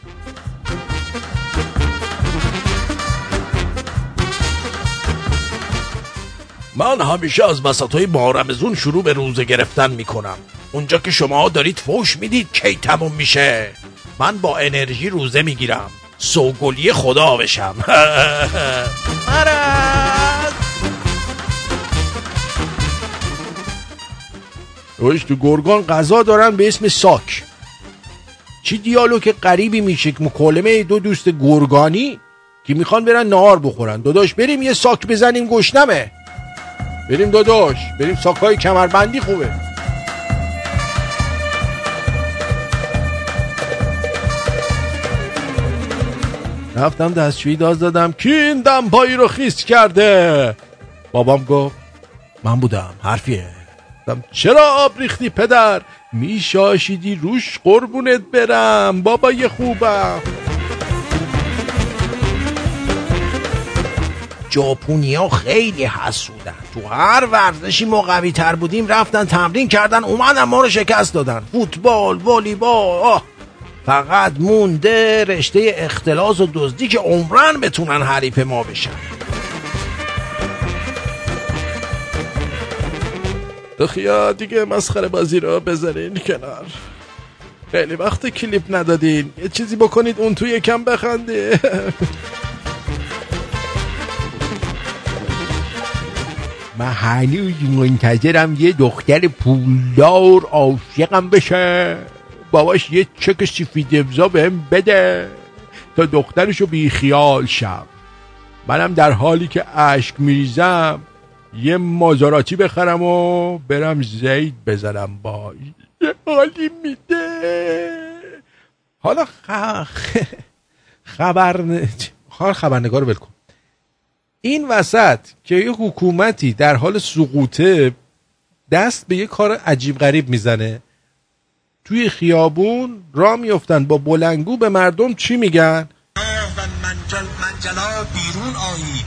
من همیشه از وسط های مارمزون شروع به روزه گرفتن می‌کنم. اونجا که شما دارید فوش می‌دید کی تموم میشه. من با انرژی روزه می‌گیرم. سوگلی خدا بشم. روش تو گرگان غذا دارن به اسم ساک. چی دیالوگ غریبی میشه که مکالمه دو دوست گرگانی که می‌خوان برن نهار بخورن. داداش بریم یه ساک بزنیم گشنمه. بریم داداش بریم ساکای کمربندی خوبه. رفتم دستشویی داز دادم کی این دمپایی رو خیس کرده. بابام گفت من بودم حرفیه. گفتم چرا آب ریختی پدر؟ میشاشیدی روش قربونت برم بابای خوبم. ژاپنیا خیلی حسودن. تو هر ورزشی ما قوی تر بودیم رفتن تمرین کردن اومدن ما رو شکست دادن. فوتبال والیبال آه. فقط مونده رشته اختلاس و دزدی که عمرن بتونن حریف ما بشن. دخیا دیگه مسخره بازی رو بذارین کنار. خیلی وقت کلیپ ندادین. یه چیزی بکنید اون تو یکم بخنده. من هنوز منتظرم یه دختر پولدار عاشقم بشه. باباش یه چک سفید امضا بهم بده تا دخترشو بی خیال شم. منم در حالی که اشک میریزم یه مازاراتی بخرم و برم زید بزنم با یه حالی میده. حالا خ... خبر حال خبرنگار ول کن. این وسط که یه حکومتی در حال سقوطه دست به یه کار عجیب غریب می‌زنه توی خیابون را میفتن با بلنگو به مردم چی میگن؟ و منجل منجلا بیرون آیی.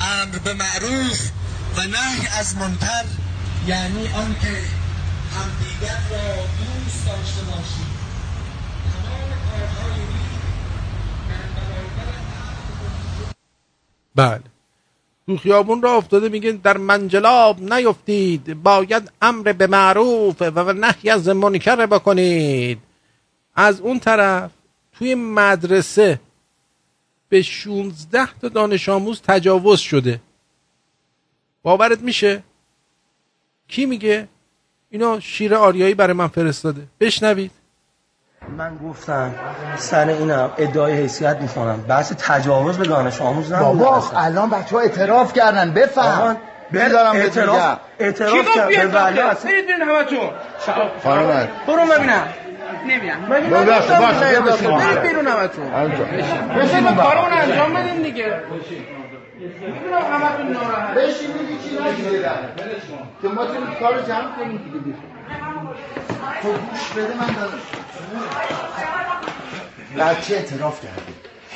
امر به معروف و نهی از منکر. یعنی آنکه همدیگر را دوست داشته باشید تمام کارهای بله. تو خیابون را افتاده میگه در منجلاب نیفتید باید امر به معروف و نهی از منکر بکنید. از اون طرف توی مدرسه به 16 تا دانش آموز تجاوز شده. باورت میشه؟ کی میگه؟ اینا شیر آریایی برای من فرستاده. بشنوید. من گفتم سر اینم ادعای حیثیت می‌کنم بحث تجاوز به دانش آموز نبوده بابا. الان بچه ها اعتراف کردن بفهم. بیدارم به اعتراف. اعتراف کرد؟ به ولی اصلا برید همتون. خانم برو ببینم. نمیرم باشه، من باشه،. برید بیرون همتون. همینجا. بشین ما کارمون انجام بدیم دیگه. می‌دونم همتون ناراحت. بشین میگی چی نگیره که ما تو کار جمع کنیم دیگه. تو گوش بده من دادم بچه اعتراف کرده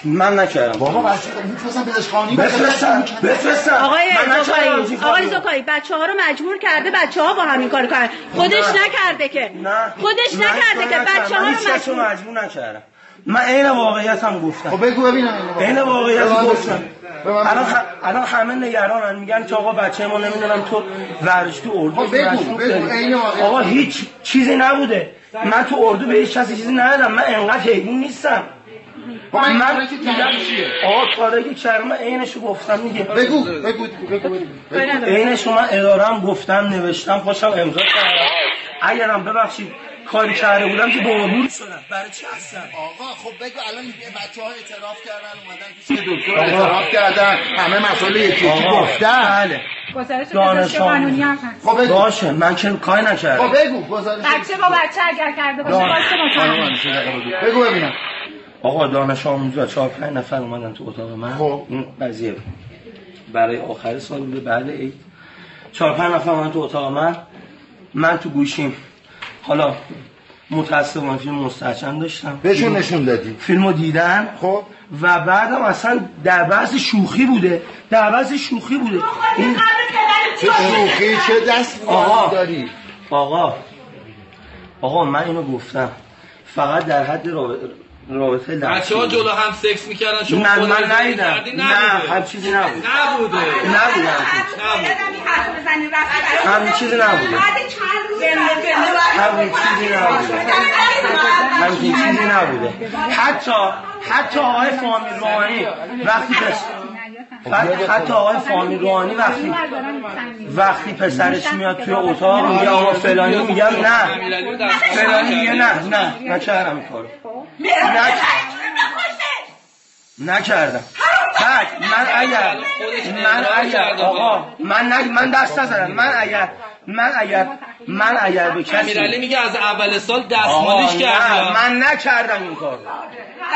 من نکردم. بابا بچه میفرستم پزشخانی بفرستم بفرستم. آقای زکایی آقای. زکایی بچه ها رو مجبور کرده بچه ها با همین کار کنن. خودش نه. نکرده که. نه. خودش نکرده که. بچه ها رو مجبور مجبور نکردم. من عین واقعیت هم گفتم. خب بگو ببینم عین واقعیت گفتم. الان الان همه نگرانن. میگن که آقا بچه ما نمی‌دونم تو ورش تو اردو خب بگو، بگو،. عین واقعیت. آقا هیچ چیزی نبوده. من تو اردو به هیچ کسی چیزی ندادم. من انقدر حیوان نیستم. خب کردی چیه؟ آقا کاری که کردم من عینشو گفتم دیگه بگو بگو بگو بگو. عینش من ادارم گفتم نوشتم پاشم امضا کردم. اگرم ببخشید کاری کرده بودم که بابور شدم برای چی هستم؟ آقا خب بگو الان بچه ها اعتراف کردن اومدن پیش دکتر اعتراف کردن. همه مسئله یکی یکی گفتن. بله. گزارش قانونی هم هست. خب باشه من که کاری نکردم. خب بگو. گزارش بچه با بچه اگر کرده باشه. واسه بگو. ببینم. آقا دانش آموزا چهار پنج نفر اومدن تو اتاق من. خب. این قضیه. بود. برای آخر سال بوده. بعد عید. چهار پنج نفر من تو اتاق من. من تو گوشیم. حالا متاسفانه فیلم مستحچن داشتم. بهشون نشون دادی؟ فیلمو دیدن. خب. و بعدم اصلا در بحث شوخی بوده. در بحث شوخی بوده. این چه شوخی چه دست آقا داری؟ آقا آقا من اینو گفتم. فقط در حد رابطه رابطه بچه ها جلو هم سکس می‌کردن شما خودت من ندیدم؟ نه. هم چیزی نبود نبوده نبوده هم چیزی نبوده همین چیزی نبوده همین چیزی نبوده حتی حتی آقای فامیل روحانی وقتی پس حتی آقای فامیل روحانی وقتی وقتی پسرش میاد توی اتاق میگه آقا فلانی میگم نه. فلانی میگه نه نه. نکردم این کارو. نکردم. بعد من اگر من اگر آقا من نگ... من دست نزدم من اگر من اگر من اگر به کسی امیرعلی میگه از اول سال دستمالش کردم. من نکردم این کار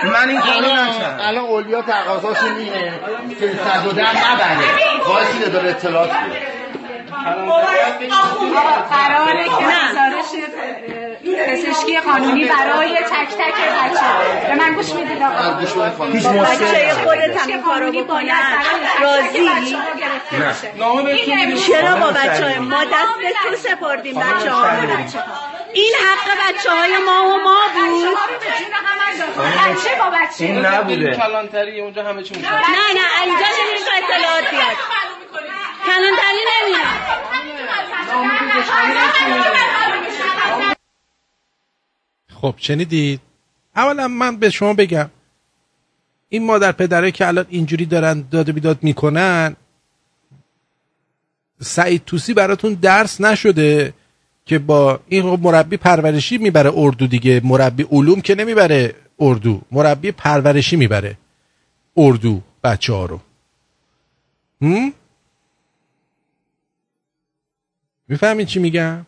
من این کارو الان نکردم. الان اولیا تقاضاشون اینه که صد نبره. وایسی داره اطلاعات بیاره. قراره که گزارش پزشکی قانونی برای تک تک بچه. به من گوش می‌دید آقا. هیچ بچه. خودت هم کارو بکنن راضی. چرا با بچه ما دست به تو سپردیم بچه ها این حق بچه های ما و ما بود. بچه با بچه. این نبوده. کلانتری اونجا همه چی میشه نه نه اینجا نمیشه تا اطلاعات بیاد؟ کلانتری نمیاد. خب شنیدید؟ اولا من به شما بگم این مادر پدره که الان اینجوری دارن داد و بیداد می‌کنن سعید توسی براتون درس نشده. که با این مربی پرورشی می‌بره اردو دیگه. مربی علوم که نمی‌بره اردو. مربی پرورشی می‌بره اردو بچه ها رو. هم؟ می‌فهمین چی میگم؟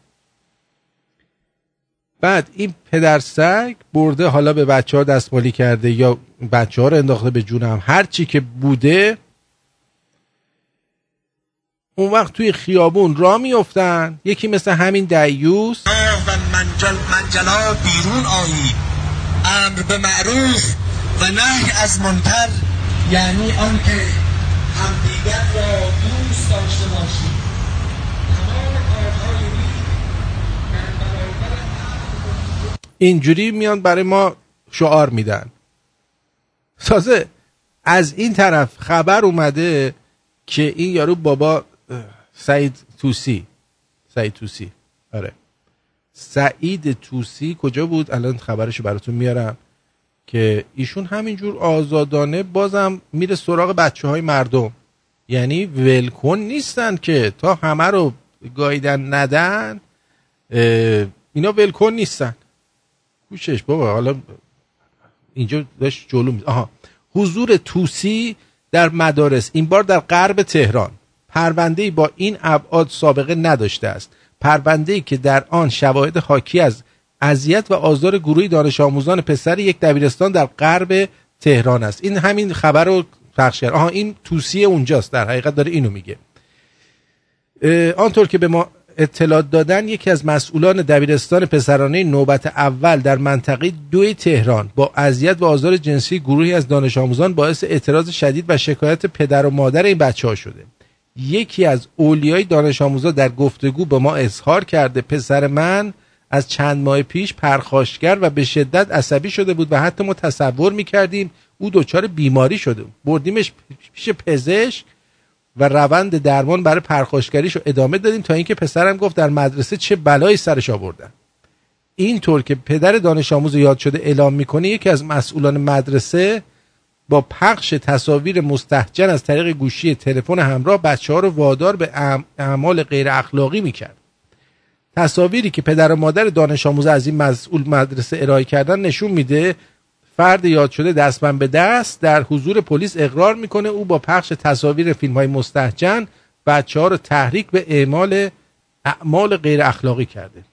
بعد این پدر سگ برده حالا به بچه ها دستمالی کرده یا بچه ها رو انداخته به جونم. هر چی که بوده اون وقت توی خیابون را میفتن یکی مثل همین دیوس. و منجل منجلا بیرون آیی. امر به معروف و نهی از منکر یعنی آنکه همدیگر را دوست داشته باشید اینجوری میان برای ما شعار میدن. تازه از این طرف خبر اومده که این یارو بابا سعید توسی. سعید توسی. آره. سعید توسی کجا بود؟ الان خبرشو براتون میارم که ایشون همینجور آزادانه بازم میره سراغ بچه های مردم. یعنی ولکن نیستن که تا همه رو گایدن ندن اینا ولکن نیستن. کوشش بابا حالا اینجا داشت جلو می آها. حضور توسی در مدارس این بار در غرب تهران. پرونده با این ابعاد سابقه نداشته است. پرونده که در آن شواهد حاکی از اذیت و آزار گروهی دانش آموزان پسر یک دبیرستان در غرب تهران است. این همین خبر رو پخش کرد. آها این توسی اونجاست. در حقیقت داره اینو میگه. آنطور که به ما اطلاع دادن یکی از مسئولان دبیرستان پسرانه نوبت اول در منطقه دوی تهران با اذیت و آزار جنسی گروهی از دانش آموزان باعث اعتراض شدید و شکایت پدر و مادر این بچه ها شده. یکی از اولیای دانش آموزا در گفتگو به ما اظهار کرده پسر من از چند ماه پیش پرخاشگر و به شدت عصبی شده بود و حتی ما تصور می‌کردیم او دچار بیماری شده. بردیمش پیش پزشک و روند درمان برای پرخاشگریش رو ادامه دادیم تا اینکه پسرم گفت در مدرسه چه بلایی سرش آوردن اینطور که پدر دانش آموز یاد شده اعلام می‌کنه یکی از مسئولان مدرسه با پخش تصاویر مستحجن از طریق گوشی تلفن همراه بچه ها رو وادار به اعم- اعمال غیر اخلاقی می‌کرد. تصاویری که پدر و مادر دانش آموز از این مسئول مدرسه ارائه کردن نشون میده فرد یاد شده دستبند به دست در حضور پلیس اقرار می‌کنه او با پخش تصاویر فیلم های مستحجن بچه ها رو تحریک به اعمال اعمال غیر اخلاقی کرده.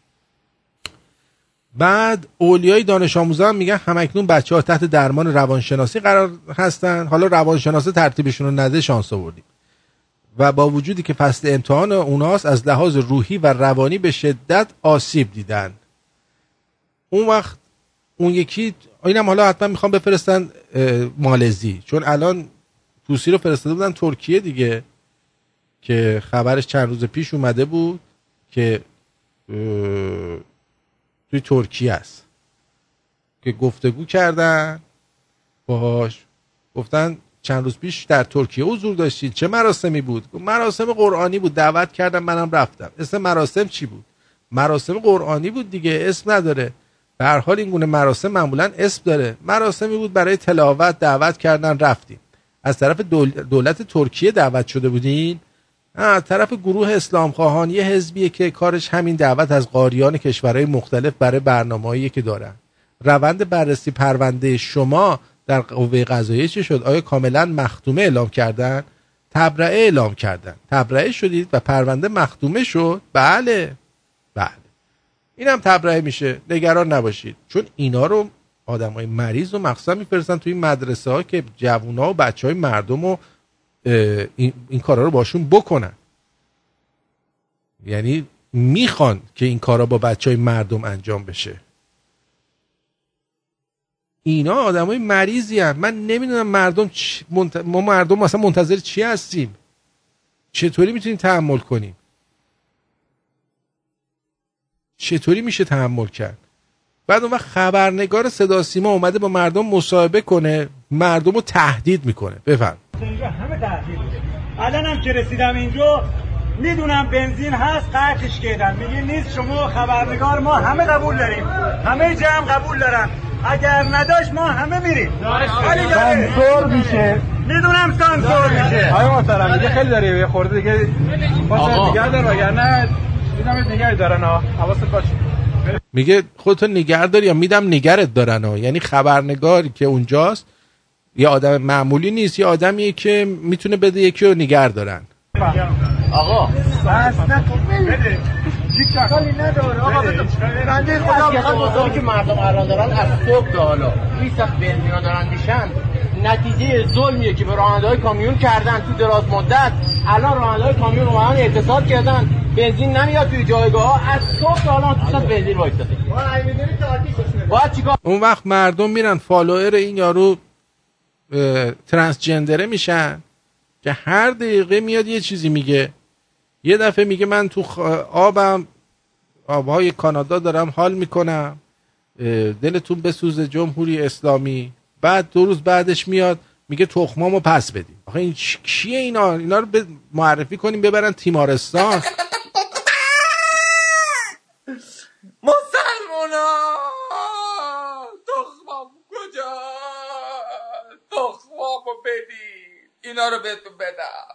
بعد اولیای دانش آموزان میگن همکنون بچه ها تحت درمان روانشناسی قرار هستن. حالا روانشناسی ترتیبشون رو نده شانس آوردیم. و با وجودی که فصل امتحان اوناست از لحاظ روحی و روانی به شدت آسیب دیدن. اون وقت اون یکی اینم حالا حتما می‌خوام بفرستن مالزی. چون الان توسی رو فرستاده بودن ترکیه دیگه که خبرش چند روز پیش اومده بود که توی ترکیه است. که گفتگو کردن باهاش گفتن چند روز پیش در ترکیه حضور داشتید چه مراسمی بود؟ مراسم قرآنی بود دعوت کردم منم رفتم. اسم مراسم چی بود؟ مراسم قرآنی بود دیگه اسم نداره. به هر حال این گونه مراسم معمولا اسم داره. مراسمی بود برای تلاوت دعوت کردن رفتیم. از طرف دول- دولت ترکیه دعوت شده بودین؟ از طرف گروه اسلام خواهان یه حزبیه که کارش همین دعوت از قاریان کشورهای مختلف برای برنامه‌ای که دارن. روند بررسی پرونده شما در قوه قضاییه چی شد؟ آیا کاملا مختومه اعلام کردن؟ تبرئه اعلام کردن. تبرئه شدید و پرونده مختومه شد؟ بله. بله. اینم تبرئه میشه. نگران نباشید. چون اینا رو آدم های مریض و مخصوصا میفرستن توی مدرسه ها که جوونا و بچه های مردم اه، این, این کارا رو باشون بکنن. یعنی می‌خوان که این کارا با بچه های مردم انجام بشه. اینا آدم های مریضی هم. من نمی‌دونم مردم چ... منت... ما مردم مثلا منتظر چی هستیم؟ چطوری می‌تونیم تحمل کنیم؟ چطوری میشه تحمل کرد؟ بعد اون وقت خبرنگار صدا سیما اومده با مردم مصاحبه کنه مردم رو تهدید می‌کنه. بفهم اینجا همه تحقیل بوده الانم که رسیدم اینجا می‌دونم بنزین هست قطعش کردن میگه نیست شما خبرنگار ما همه قبول داریم. همه جمع قبول دارن. اگر نداشت ما همه میریم. ولی داره. سانسور میشه. می‌دونم سانسور میشه. آقای محترم دیگه خیلی داره یه خورده دیگه باشه. نگه دار وگرنه میدم نگه دارن ها حواست باشه میگه خودتو نگر داری یا میدم نگرت دارن ها یعنی خبرنگاری که اونجاست یه آدم معمولی نیست یه آدمیه که می‌تونه بده یکی رو نگر دارن. آقا. بس نکن بده. یک اشکالی نداره. آقا بده. بنده خدا می‌خواد که مردم الان دارن از صبح تا حالا. 20 تا بنزینا دارن میشن. نتیجه ظلمیه که به راننده های کامیون کردن تو دراز مدت. الان راننده های کامیون اومدن اعتصاد کردن. بنزین نمیاد توی جایگاه ها از صبح تا حالا تو صد بنزین وایساده باید چیکار اون وقت مردم میرن فالوور این یارو ترنسجندره میشن که هر دقیقه میاد یه چیزی میگه. یه دفعه میگه من تو آبم آبهای کانادا دارم حال می‌کنم. دلتون بسوزه جمهوری اسلامی. بعد دو روز بعدش میاد میگه تخمامو پس بدیم آخه این کیه اینا؟ اینا رو به- معرفی کنیم ببرن تیمارستان. مسلمونا تخمام کجا تخمامو بدین. اینا رو بهتون بدم.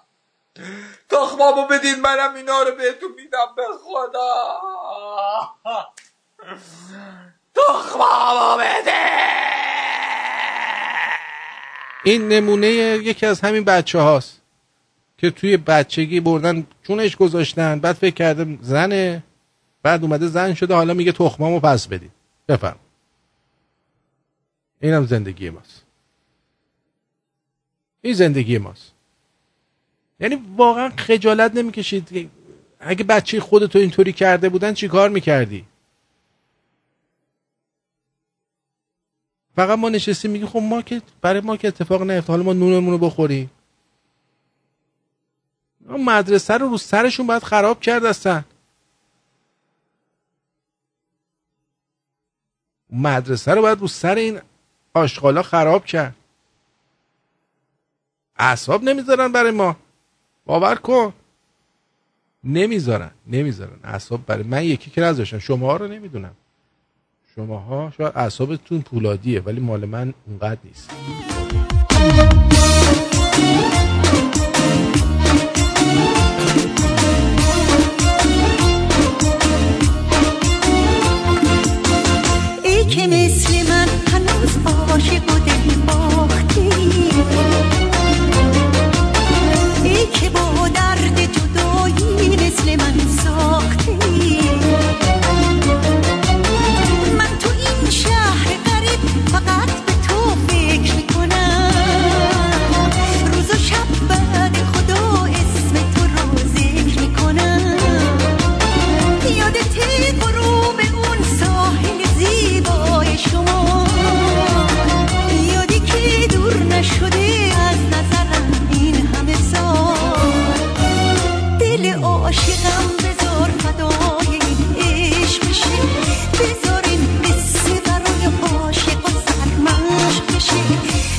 تخمامو بدین منم اینا رو بهتون میدم به خدا. تخمامو بده این نمونه یکی از همین بچه هاست که توی بچگی بردن چونش گذاشتن بعد فکر کرده زنه بعد اومده زن شده حالا میگه تخمامو پس بدید بفرم اینم زندگی ماست. این زندگی ماست. یعنی واقعا خجالت نمی‌کشید اگه بچه خودتو اینطوری کرده بودن چی کار می‌کردی؟ فقط ما نشستیم میگیم خب ما که برای ما که اتفاق نیفته. حالا ما نونمون رو بخوریم. مدرسه رو رو سرشون باید خراب کرد هستن مدرسه رو باید رو سر این آشغالا خراب کرد. اعصاب نمی‌ذارن برای ما. باور کن. نمی‌ذارن نمی‌ذارن. اعصاب برای من یکی که نذاشتن. شما رو نمی‌دونم. شماها شاید اعصابتون پولادیه ولی مال من اونقدر نیست. مثل من ساختی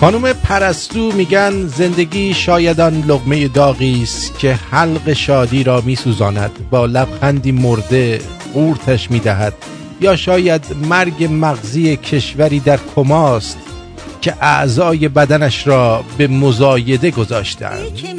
خانم پرستو میگن زندگی شاید آن لغمه داغی است که حلق شادی را میسوزاند. با لبخندی مرده قورتش می‌دهد. یا شاید مرگ مغزی کشوری در کماست که اعضای بدنش را به مزایده گذاشتند.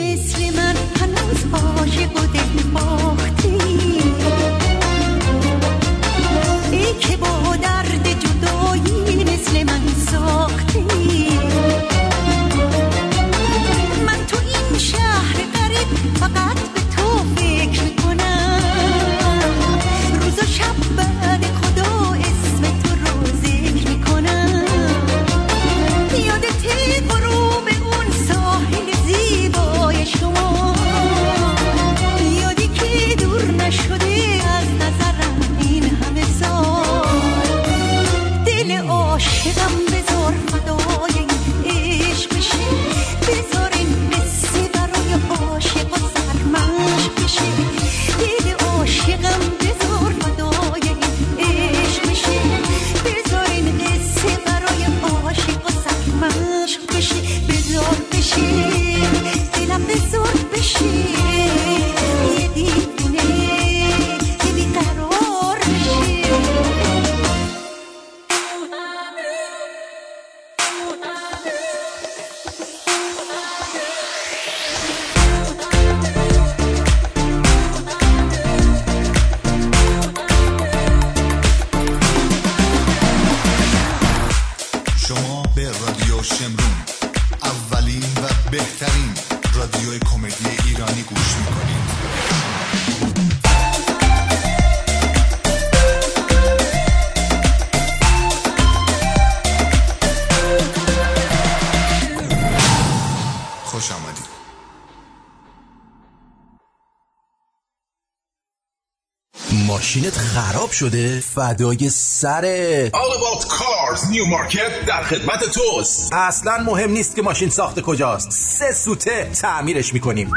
شده فدای سرت All About Cars New Market در خدمت توست. اصلا مهم نیست که ماشین ساخت کجاست. سه سوته تعمیرش می‌کنیم.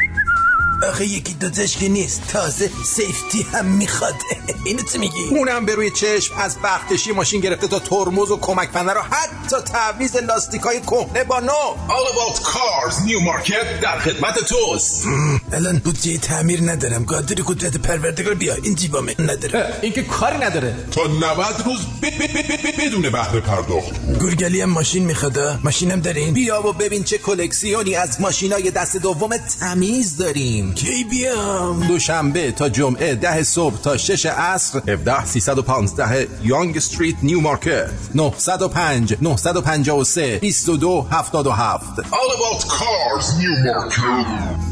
آخه یکی دوتش که نیست. تازه سیفتی هم می‌خواد. اینو چی میگی؟ اونم به روی چشم. از بختشی ماشین گرفته تا ترمز و کمک پنه رو حتی تعویز لاستیکای کهنه با نو. All About Cars New Market در خدمت توست. الان بودجه تعمیر ندارم. قادر قدرت پروردگار بیا این جیبامه. نداره این که کاری نداره. تا 90 روز ب- ب- ب- ب- بدون بهره پرداخت. گورگلی هم ماشین می‌خواد ماشینم دارین بیا و ببین چه کلکسیونی از ماشینای دست دوم تمیز داریم. کی بیام؟ دوشنبه تا جمعه ده صبح تا شش عصر. 17 315 یانگ استریت نیو مارکت. 905 953 22 77 All About Cars New Market.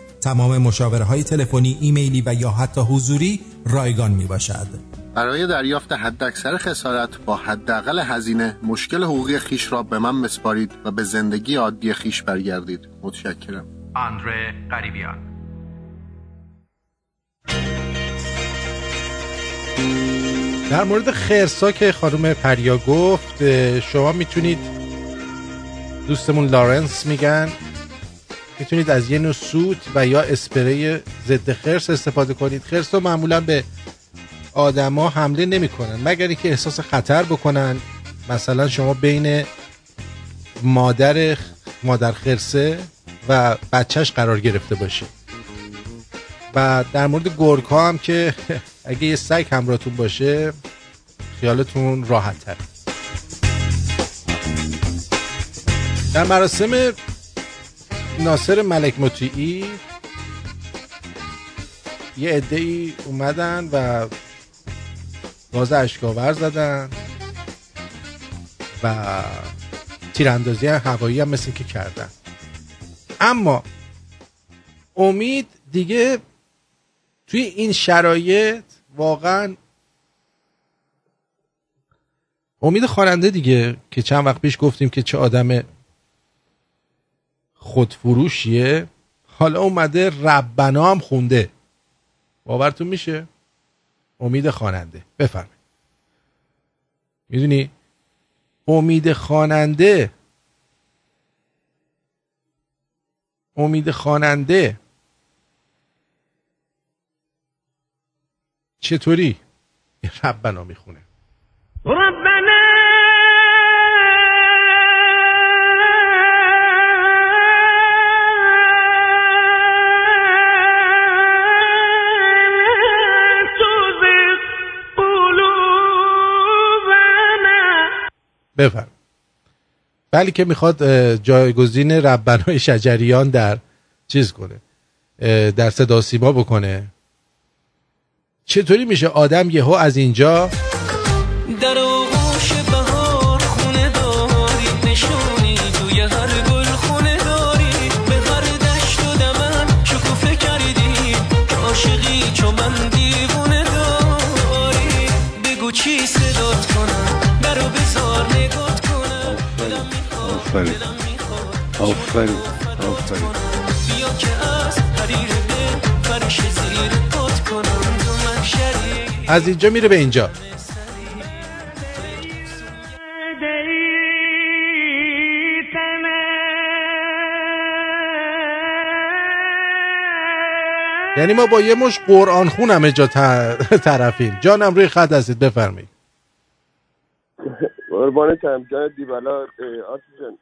تمام مشاوره های تلفنی، ایمیلی و یا حتی حضوری رایگان می باشد. برای دریافت حداکثر خسارت با حداقل هزینه مشکل حقوقی خیش را به من مسپارید و به زندگی عادی خیش برگردید. متشکرم. آندره قریبیان. در مورد خرسا که خانم پریا گفت شما می‌تونید دوستمون لارنس میگن. می‌تونید از یه نوع سوت و یا اسپری ضد خرس استفاده کنید. خرس رو معمولا به آدما حمله نمی‌کنن مگر اینکه احساس خطر بکنن. مثلا شما بین مادر مادر خرسه و بچهش قرار گرفته باشه و در مورد گرگ ها هم که اگه یه سگ همراهتون باشه خیالتون راحت تر. در مراسم ناصر ملک مطیعی یه عده ای اومدن و گاز اشکاور زدن و تیراندازی هوایی هم مثل که کردن. اما امید دیگه توی این شرایط واقعا امید خواننده دیگه که چند وقت پیش گفتیم که چه آدم خودفروشیه. حالا اومده ربنا هم خونده. باورتون میشه؟ امید خواننده. بفرمایید. می‌دونی؟ امید خواننده. امید خواننده. چطوری؟ ربنا می‌خونه. ربنا بفرم بلی که می‌خواد جایگزین ربنای شجریان در چیز کنه در صدا سیما بکنه. چطوری میشه؟ آدم یهو از اینجا آفرین. آفرین. آفرین. از زیر از اینجا میره به اینجا. یعنی ما با یه مش قرآن خون همه جا طرفیم. جانم روی خط هستید بفرمایید. قربانتم جای دیبالا آرتی جان.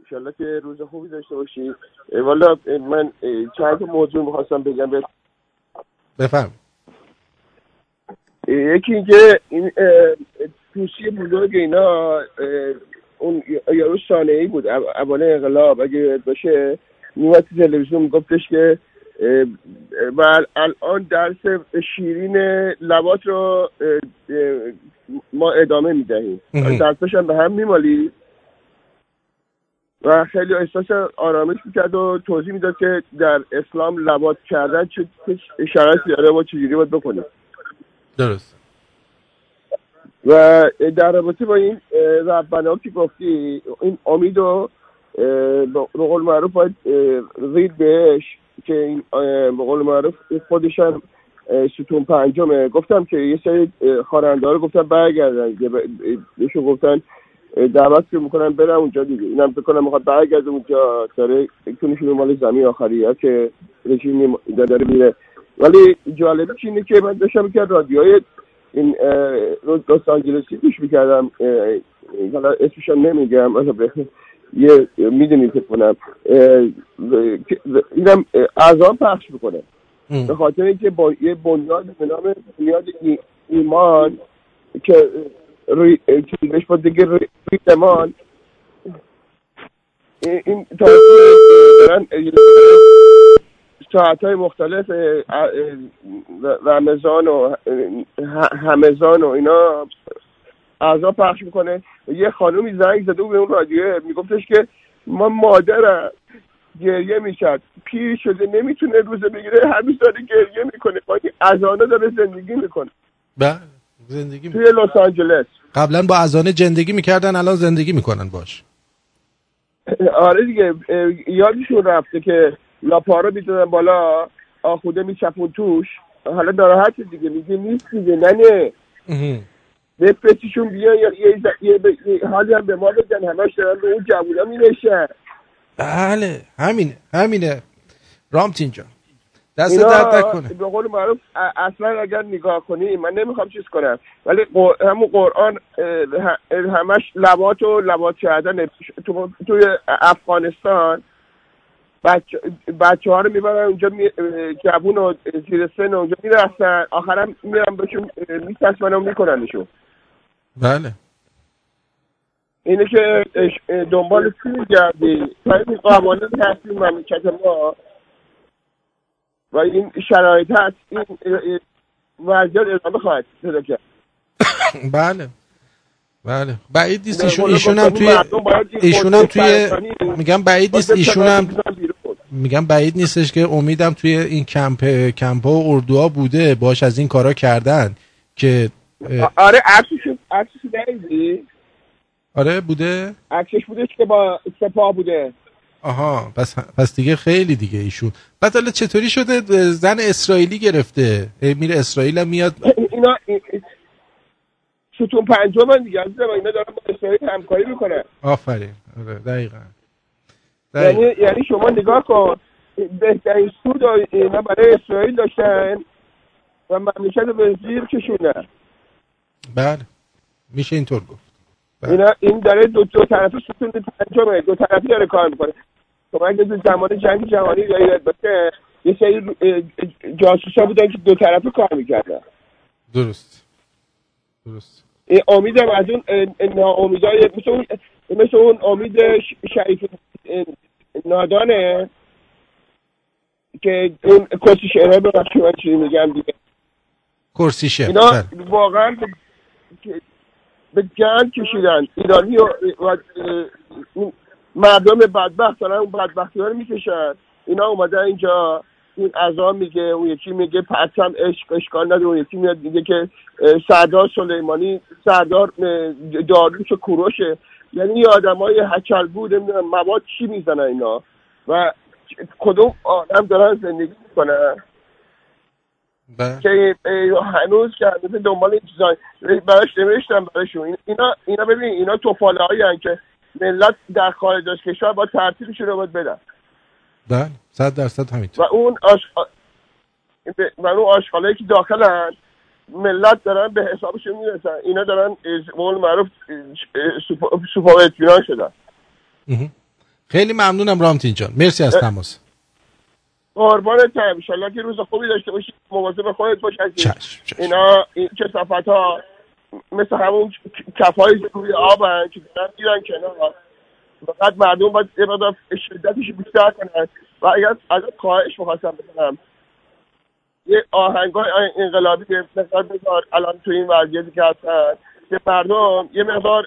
انشالله که روز خوبی داشته باشی. والا من چند موضوع می‌خواستم بگم. به بفرمایید یکی اینکه این توسی بزرگ اینا اون یارو ای بود او- اول انقلاب. اگه باشه میومد تلویزیون میگفتش که و ال- الان درس شیرین لبات رو ما ادامه می‌دهیم. درسش هم به هم میمالی و خیلی احساس آرامش می‌کرد و توضیح می‌داد که در اسلام لبات کردن چه شرایطی داره و چجوری باید بکنیم. درست. و در رابطه با این ربنا که گفتی این امید و اه، به قول معروف باید رید بهش. که این به قول معروف خودش هم ستون پنجمه. گفتم که یه سری خواننده رو گفتن برگردن. که ب- بهشون گفتن دعوت که می‌کنن برن اونجا دیگه. اینم فکر کنم می‌خواد برگرده اونجا. داره کنشون مال زمین آخری ها که رژیم داره میره. ولی جالبش اینه که من داشتم که رادیوهای این لس لس آنجلسی گوش می‌کردم. حالا اسمش هم نمیگم یه می‌دونیم فکر کنم که- اینم اذان پخش می‌کنه. به خاطر اینکه با یه بنیاد به نام بنیاد ای- ایمان که که بهش با دیگه ایمان. این- تا دارن ساعت های مختلف رمضان و همزان و اینا اعضا پخش می‌کنه. یه خانومی زنگ زده بود به اون رادیو میگفتش که ما مادرم گریه می‌کرد. پیر شده نمی‌تونه روزه بگیره هنوز داره گریه می‌کنه. با این اذانه داره زندگی می‌کنه. بله زندگی توی لس آنجلس. قبلا با ازانه زندگی می‌کردن الان زندگی می‌کنن باش. آره دیگه یادشون رفته که لاپارا می‌دادن بالا آخوده میچپون توش. حالا ناراحت دیگه میگه نیست دیگه ننه بفرستیشون بیان یا یه, ز- یه, ب- یه حالی هم به ما بدن همش دارن به اون جوونا مینشن بله همینه همینه. رامتین جان دست درد نکنه. به قول معروف اصلا اگر نگاه کنی من نمی‌خوام چیز کنم ولی قر- همون قرآن همش لبات و لبات کردن تو توی افغانستان بچه, بچه ها رو می‌برن اونجا می... جوون و زیر سن اونجا می‌رسن آخرم میرن بهشون میتسمن و میکننشون. بله. اینه که دنبال چی میگردی؟ این قوانین هستی مملکت ما. و این شرایط هست این وضعیت ادامه خواهد پیدا کرد. بله. بله. بعید نیست ایشون ایشون هم توی ایشون هم توی میگم بعید نیست ایشون هم. میگم بعید نیستش که امیدم توی این کمپ کمپ ها و اردوها بوده باش از این کارا کردن که آره عکسش عکسش ندیدی آره بوده؟ عکسش بودش که با سپاه بوده. آها پس پس دیگه خیلی دیگه ایشون. بعد حالا چطوری شده؟ زن اسرائیلی گرفته. هی میره اسرائیل هم میاد. اینا این- این- ستون پنجم من دیگه عزیزم اینا دارن با اسرائیل همکاری می‌کنن. آفرین. آره دقیقا. دقیقا. یعنی یعنی شما نگاه کن بهترین سود اینا برای اسرائیل داشتن و مملکت به زیر کشوندن. بله. میشه اینطور گفت. اینا این داره دو, دو طرفه ستون پنجمه. دو طرفی داره کار می‌کنه. شما اگه تو زمان جنگ جهانی یاد باشه یه سری جاسوسا بودن که دو طرفه کار می‌کردن. درست. درست. این امیدم از اون ناامیدای مثل اون مثل اون امید شریف نادانه که اون کسی شعرهای ببخشید من چی میگم دیگه. کرسی شم اینا بله. واقعا به- جنگ کشیدن. ایرانی و, و مردم بدبخت دارن اون بدبختی ها رو می‌کشن. اینا اومدن اینجا. این ازا میگه اون یکی میگه پرچم عشق اشکال نداره. اون یکی میاد میگه که سردار سلیمانی سردار اه، داریوش و کوروشه. یعنی یه آدم های هچل بود مواد چی می‌زنن اینا. و کدوم آدم دارن زندگی می‌کنن؟ بله. که هنوز که هنوز دنبال این چیزا براش نوشتم براشون این- اینا اینا ببین اینا توفاله هایی که ملت در خارج از کشور با ترتیبشون رو باید بدن. بله صد درصد و همینطور اون آش... و اون آشغالایی که داخلن ملت دارن به حسابشون می‌رسن. اینا دارن از- قول معروف سوپا شدن. خیلی ممنونم رامتین جان. مرسی از تماس. قربانت هم انشالله که روز خوبی داشته باشی. مواظب خودت باش عزیز. اینا این کسافت ها مثل همون کف های روی آب هن که دارن میرن کنار. فقط مردم باید یه مقدار شدتش بیشتر کنن. و اگر ازت خواهش می‌خواستم بکنم یه آهنگ های انقلابی به مقدار بذار الان تو این وضعیتی که هستن. که مردم یه مقدار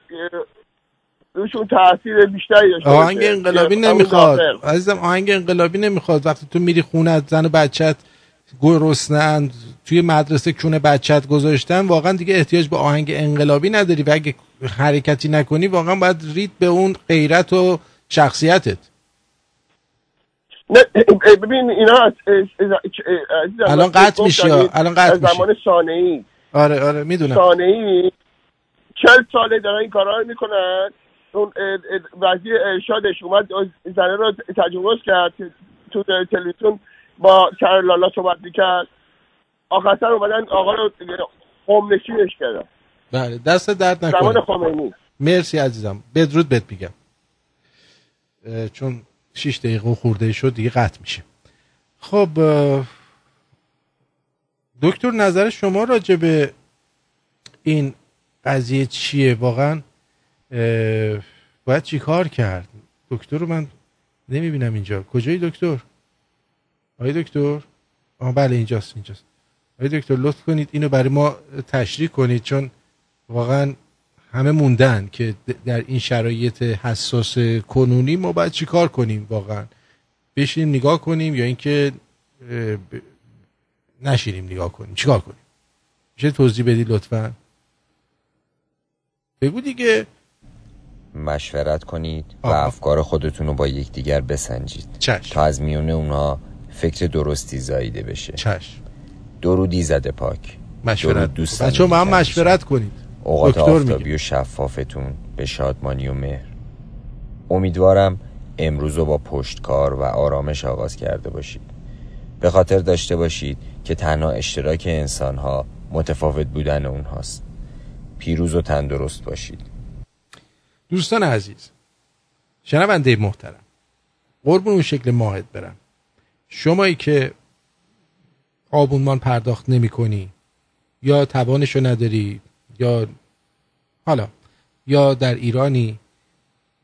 روشون تاثیر بیشتری داشته. آهنگ انقلابی همون نمی‌خواد. عزیزم آهنگ انقلابی نمی‌خواد. وقتی تو میری خونت زن و بچت گرسنه‌اند توی مدرسه کونه بچت گذاشتن واقعا دیگه احتیاج به آهنگ انقلابی نداری و اگه حرکتی نکنی واقعا باید رید به اون غیرت و شخصیتت. نه ببین اینا از- از- از- الان قطع گفتن الان قطع از میشی. زمان ثانیی آره آره می‌دونم. ثانیی چل ساله دارن این کارا رو می‌کنن. اون وزیر ارشادش اومد زنه رو تجاوز کرد تو تلویزیون با سر لالا صحبت می‌کرد. آخر اومدن آقا رو قوم نشینش کردن. بله دست درد زمان نکنه خمینی. مرسی عزیزم. بدرود بهت میگم. چون 6 دقیقه خورده شد دیگه قطع میشه. خب دکتر نظر شما راجع به این قضیه چیه؟ واقعا باید چی کار کرد؟ دکتر رو من نمی‌بینم اینجا. کجایی دکتر؟ آقای دکتر؟ آه بله اینجاست اینجاست. آقای دکتر لطف کنید اینو برای ما تشریح کنید چون واقعا همه موندن که در این شرایط حساس کنونی ما باید چی کار کنیم واقعا؟ بشینیم نگاه کنیم یا اینکه نشینیم نگاه کنیم. چیکار کنیم؟ میشه توضیح بدی لطفا؟ بگو دیگه. مشورت کنید و افکار خودتون رو با یکدیگر بسنجید. چشم. تا از میونه اونها فکر درستی زاییده بشه. چشم. درودی زده پاک. مشورت دوستان بچه با هم مشورت کنید. اوقات آفتابی میگه. و شفافتون به شادمانی و مهر. امیدوارم امروز رو با پشتکار و آرامش آغاز کرده باشید. به خاطر داشته باشید که تنها اشتراک انسانها متفاوت بودن اونهاست. پیروز و تندرست باشید. دوستان عزیز شنونده محترم قربون اون شکل ماهد برم. شمایی که آبونمان پرداخت نمی کنی یا توانشو نداری یا حالا یا در ایرانی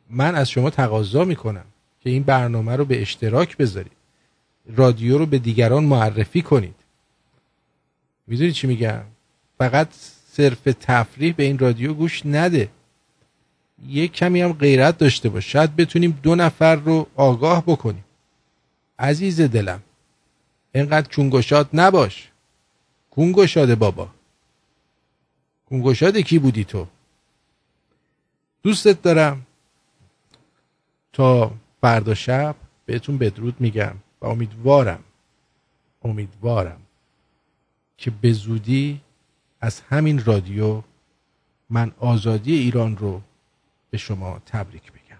من از شما تقاضا می‌کنم که این برنامه رو به اشتراک بذارید. رادیو رو به دیگران معرفی کنید. می‌دونی چی میگم؟ فقط صرف تفریح به این رادیو گوش نده. یک کمی هم غیرت داشته باش. شاید بتونیم دو نفر رو آگاه بکنیم. عزیز دلم اینقدر کونگشاد نباش. کونگشاده بابا. کونگشاده کی بودی تو؟ دوستت دارم. تا فردا شب بهتون بدرود میگم و امیدوارم امیدوارم که به زودی از همین رادیو من آزادی ایران رو به شما تبریک بگم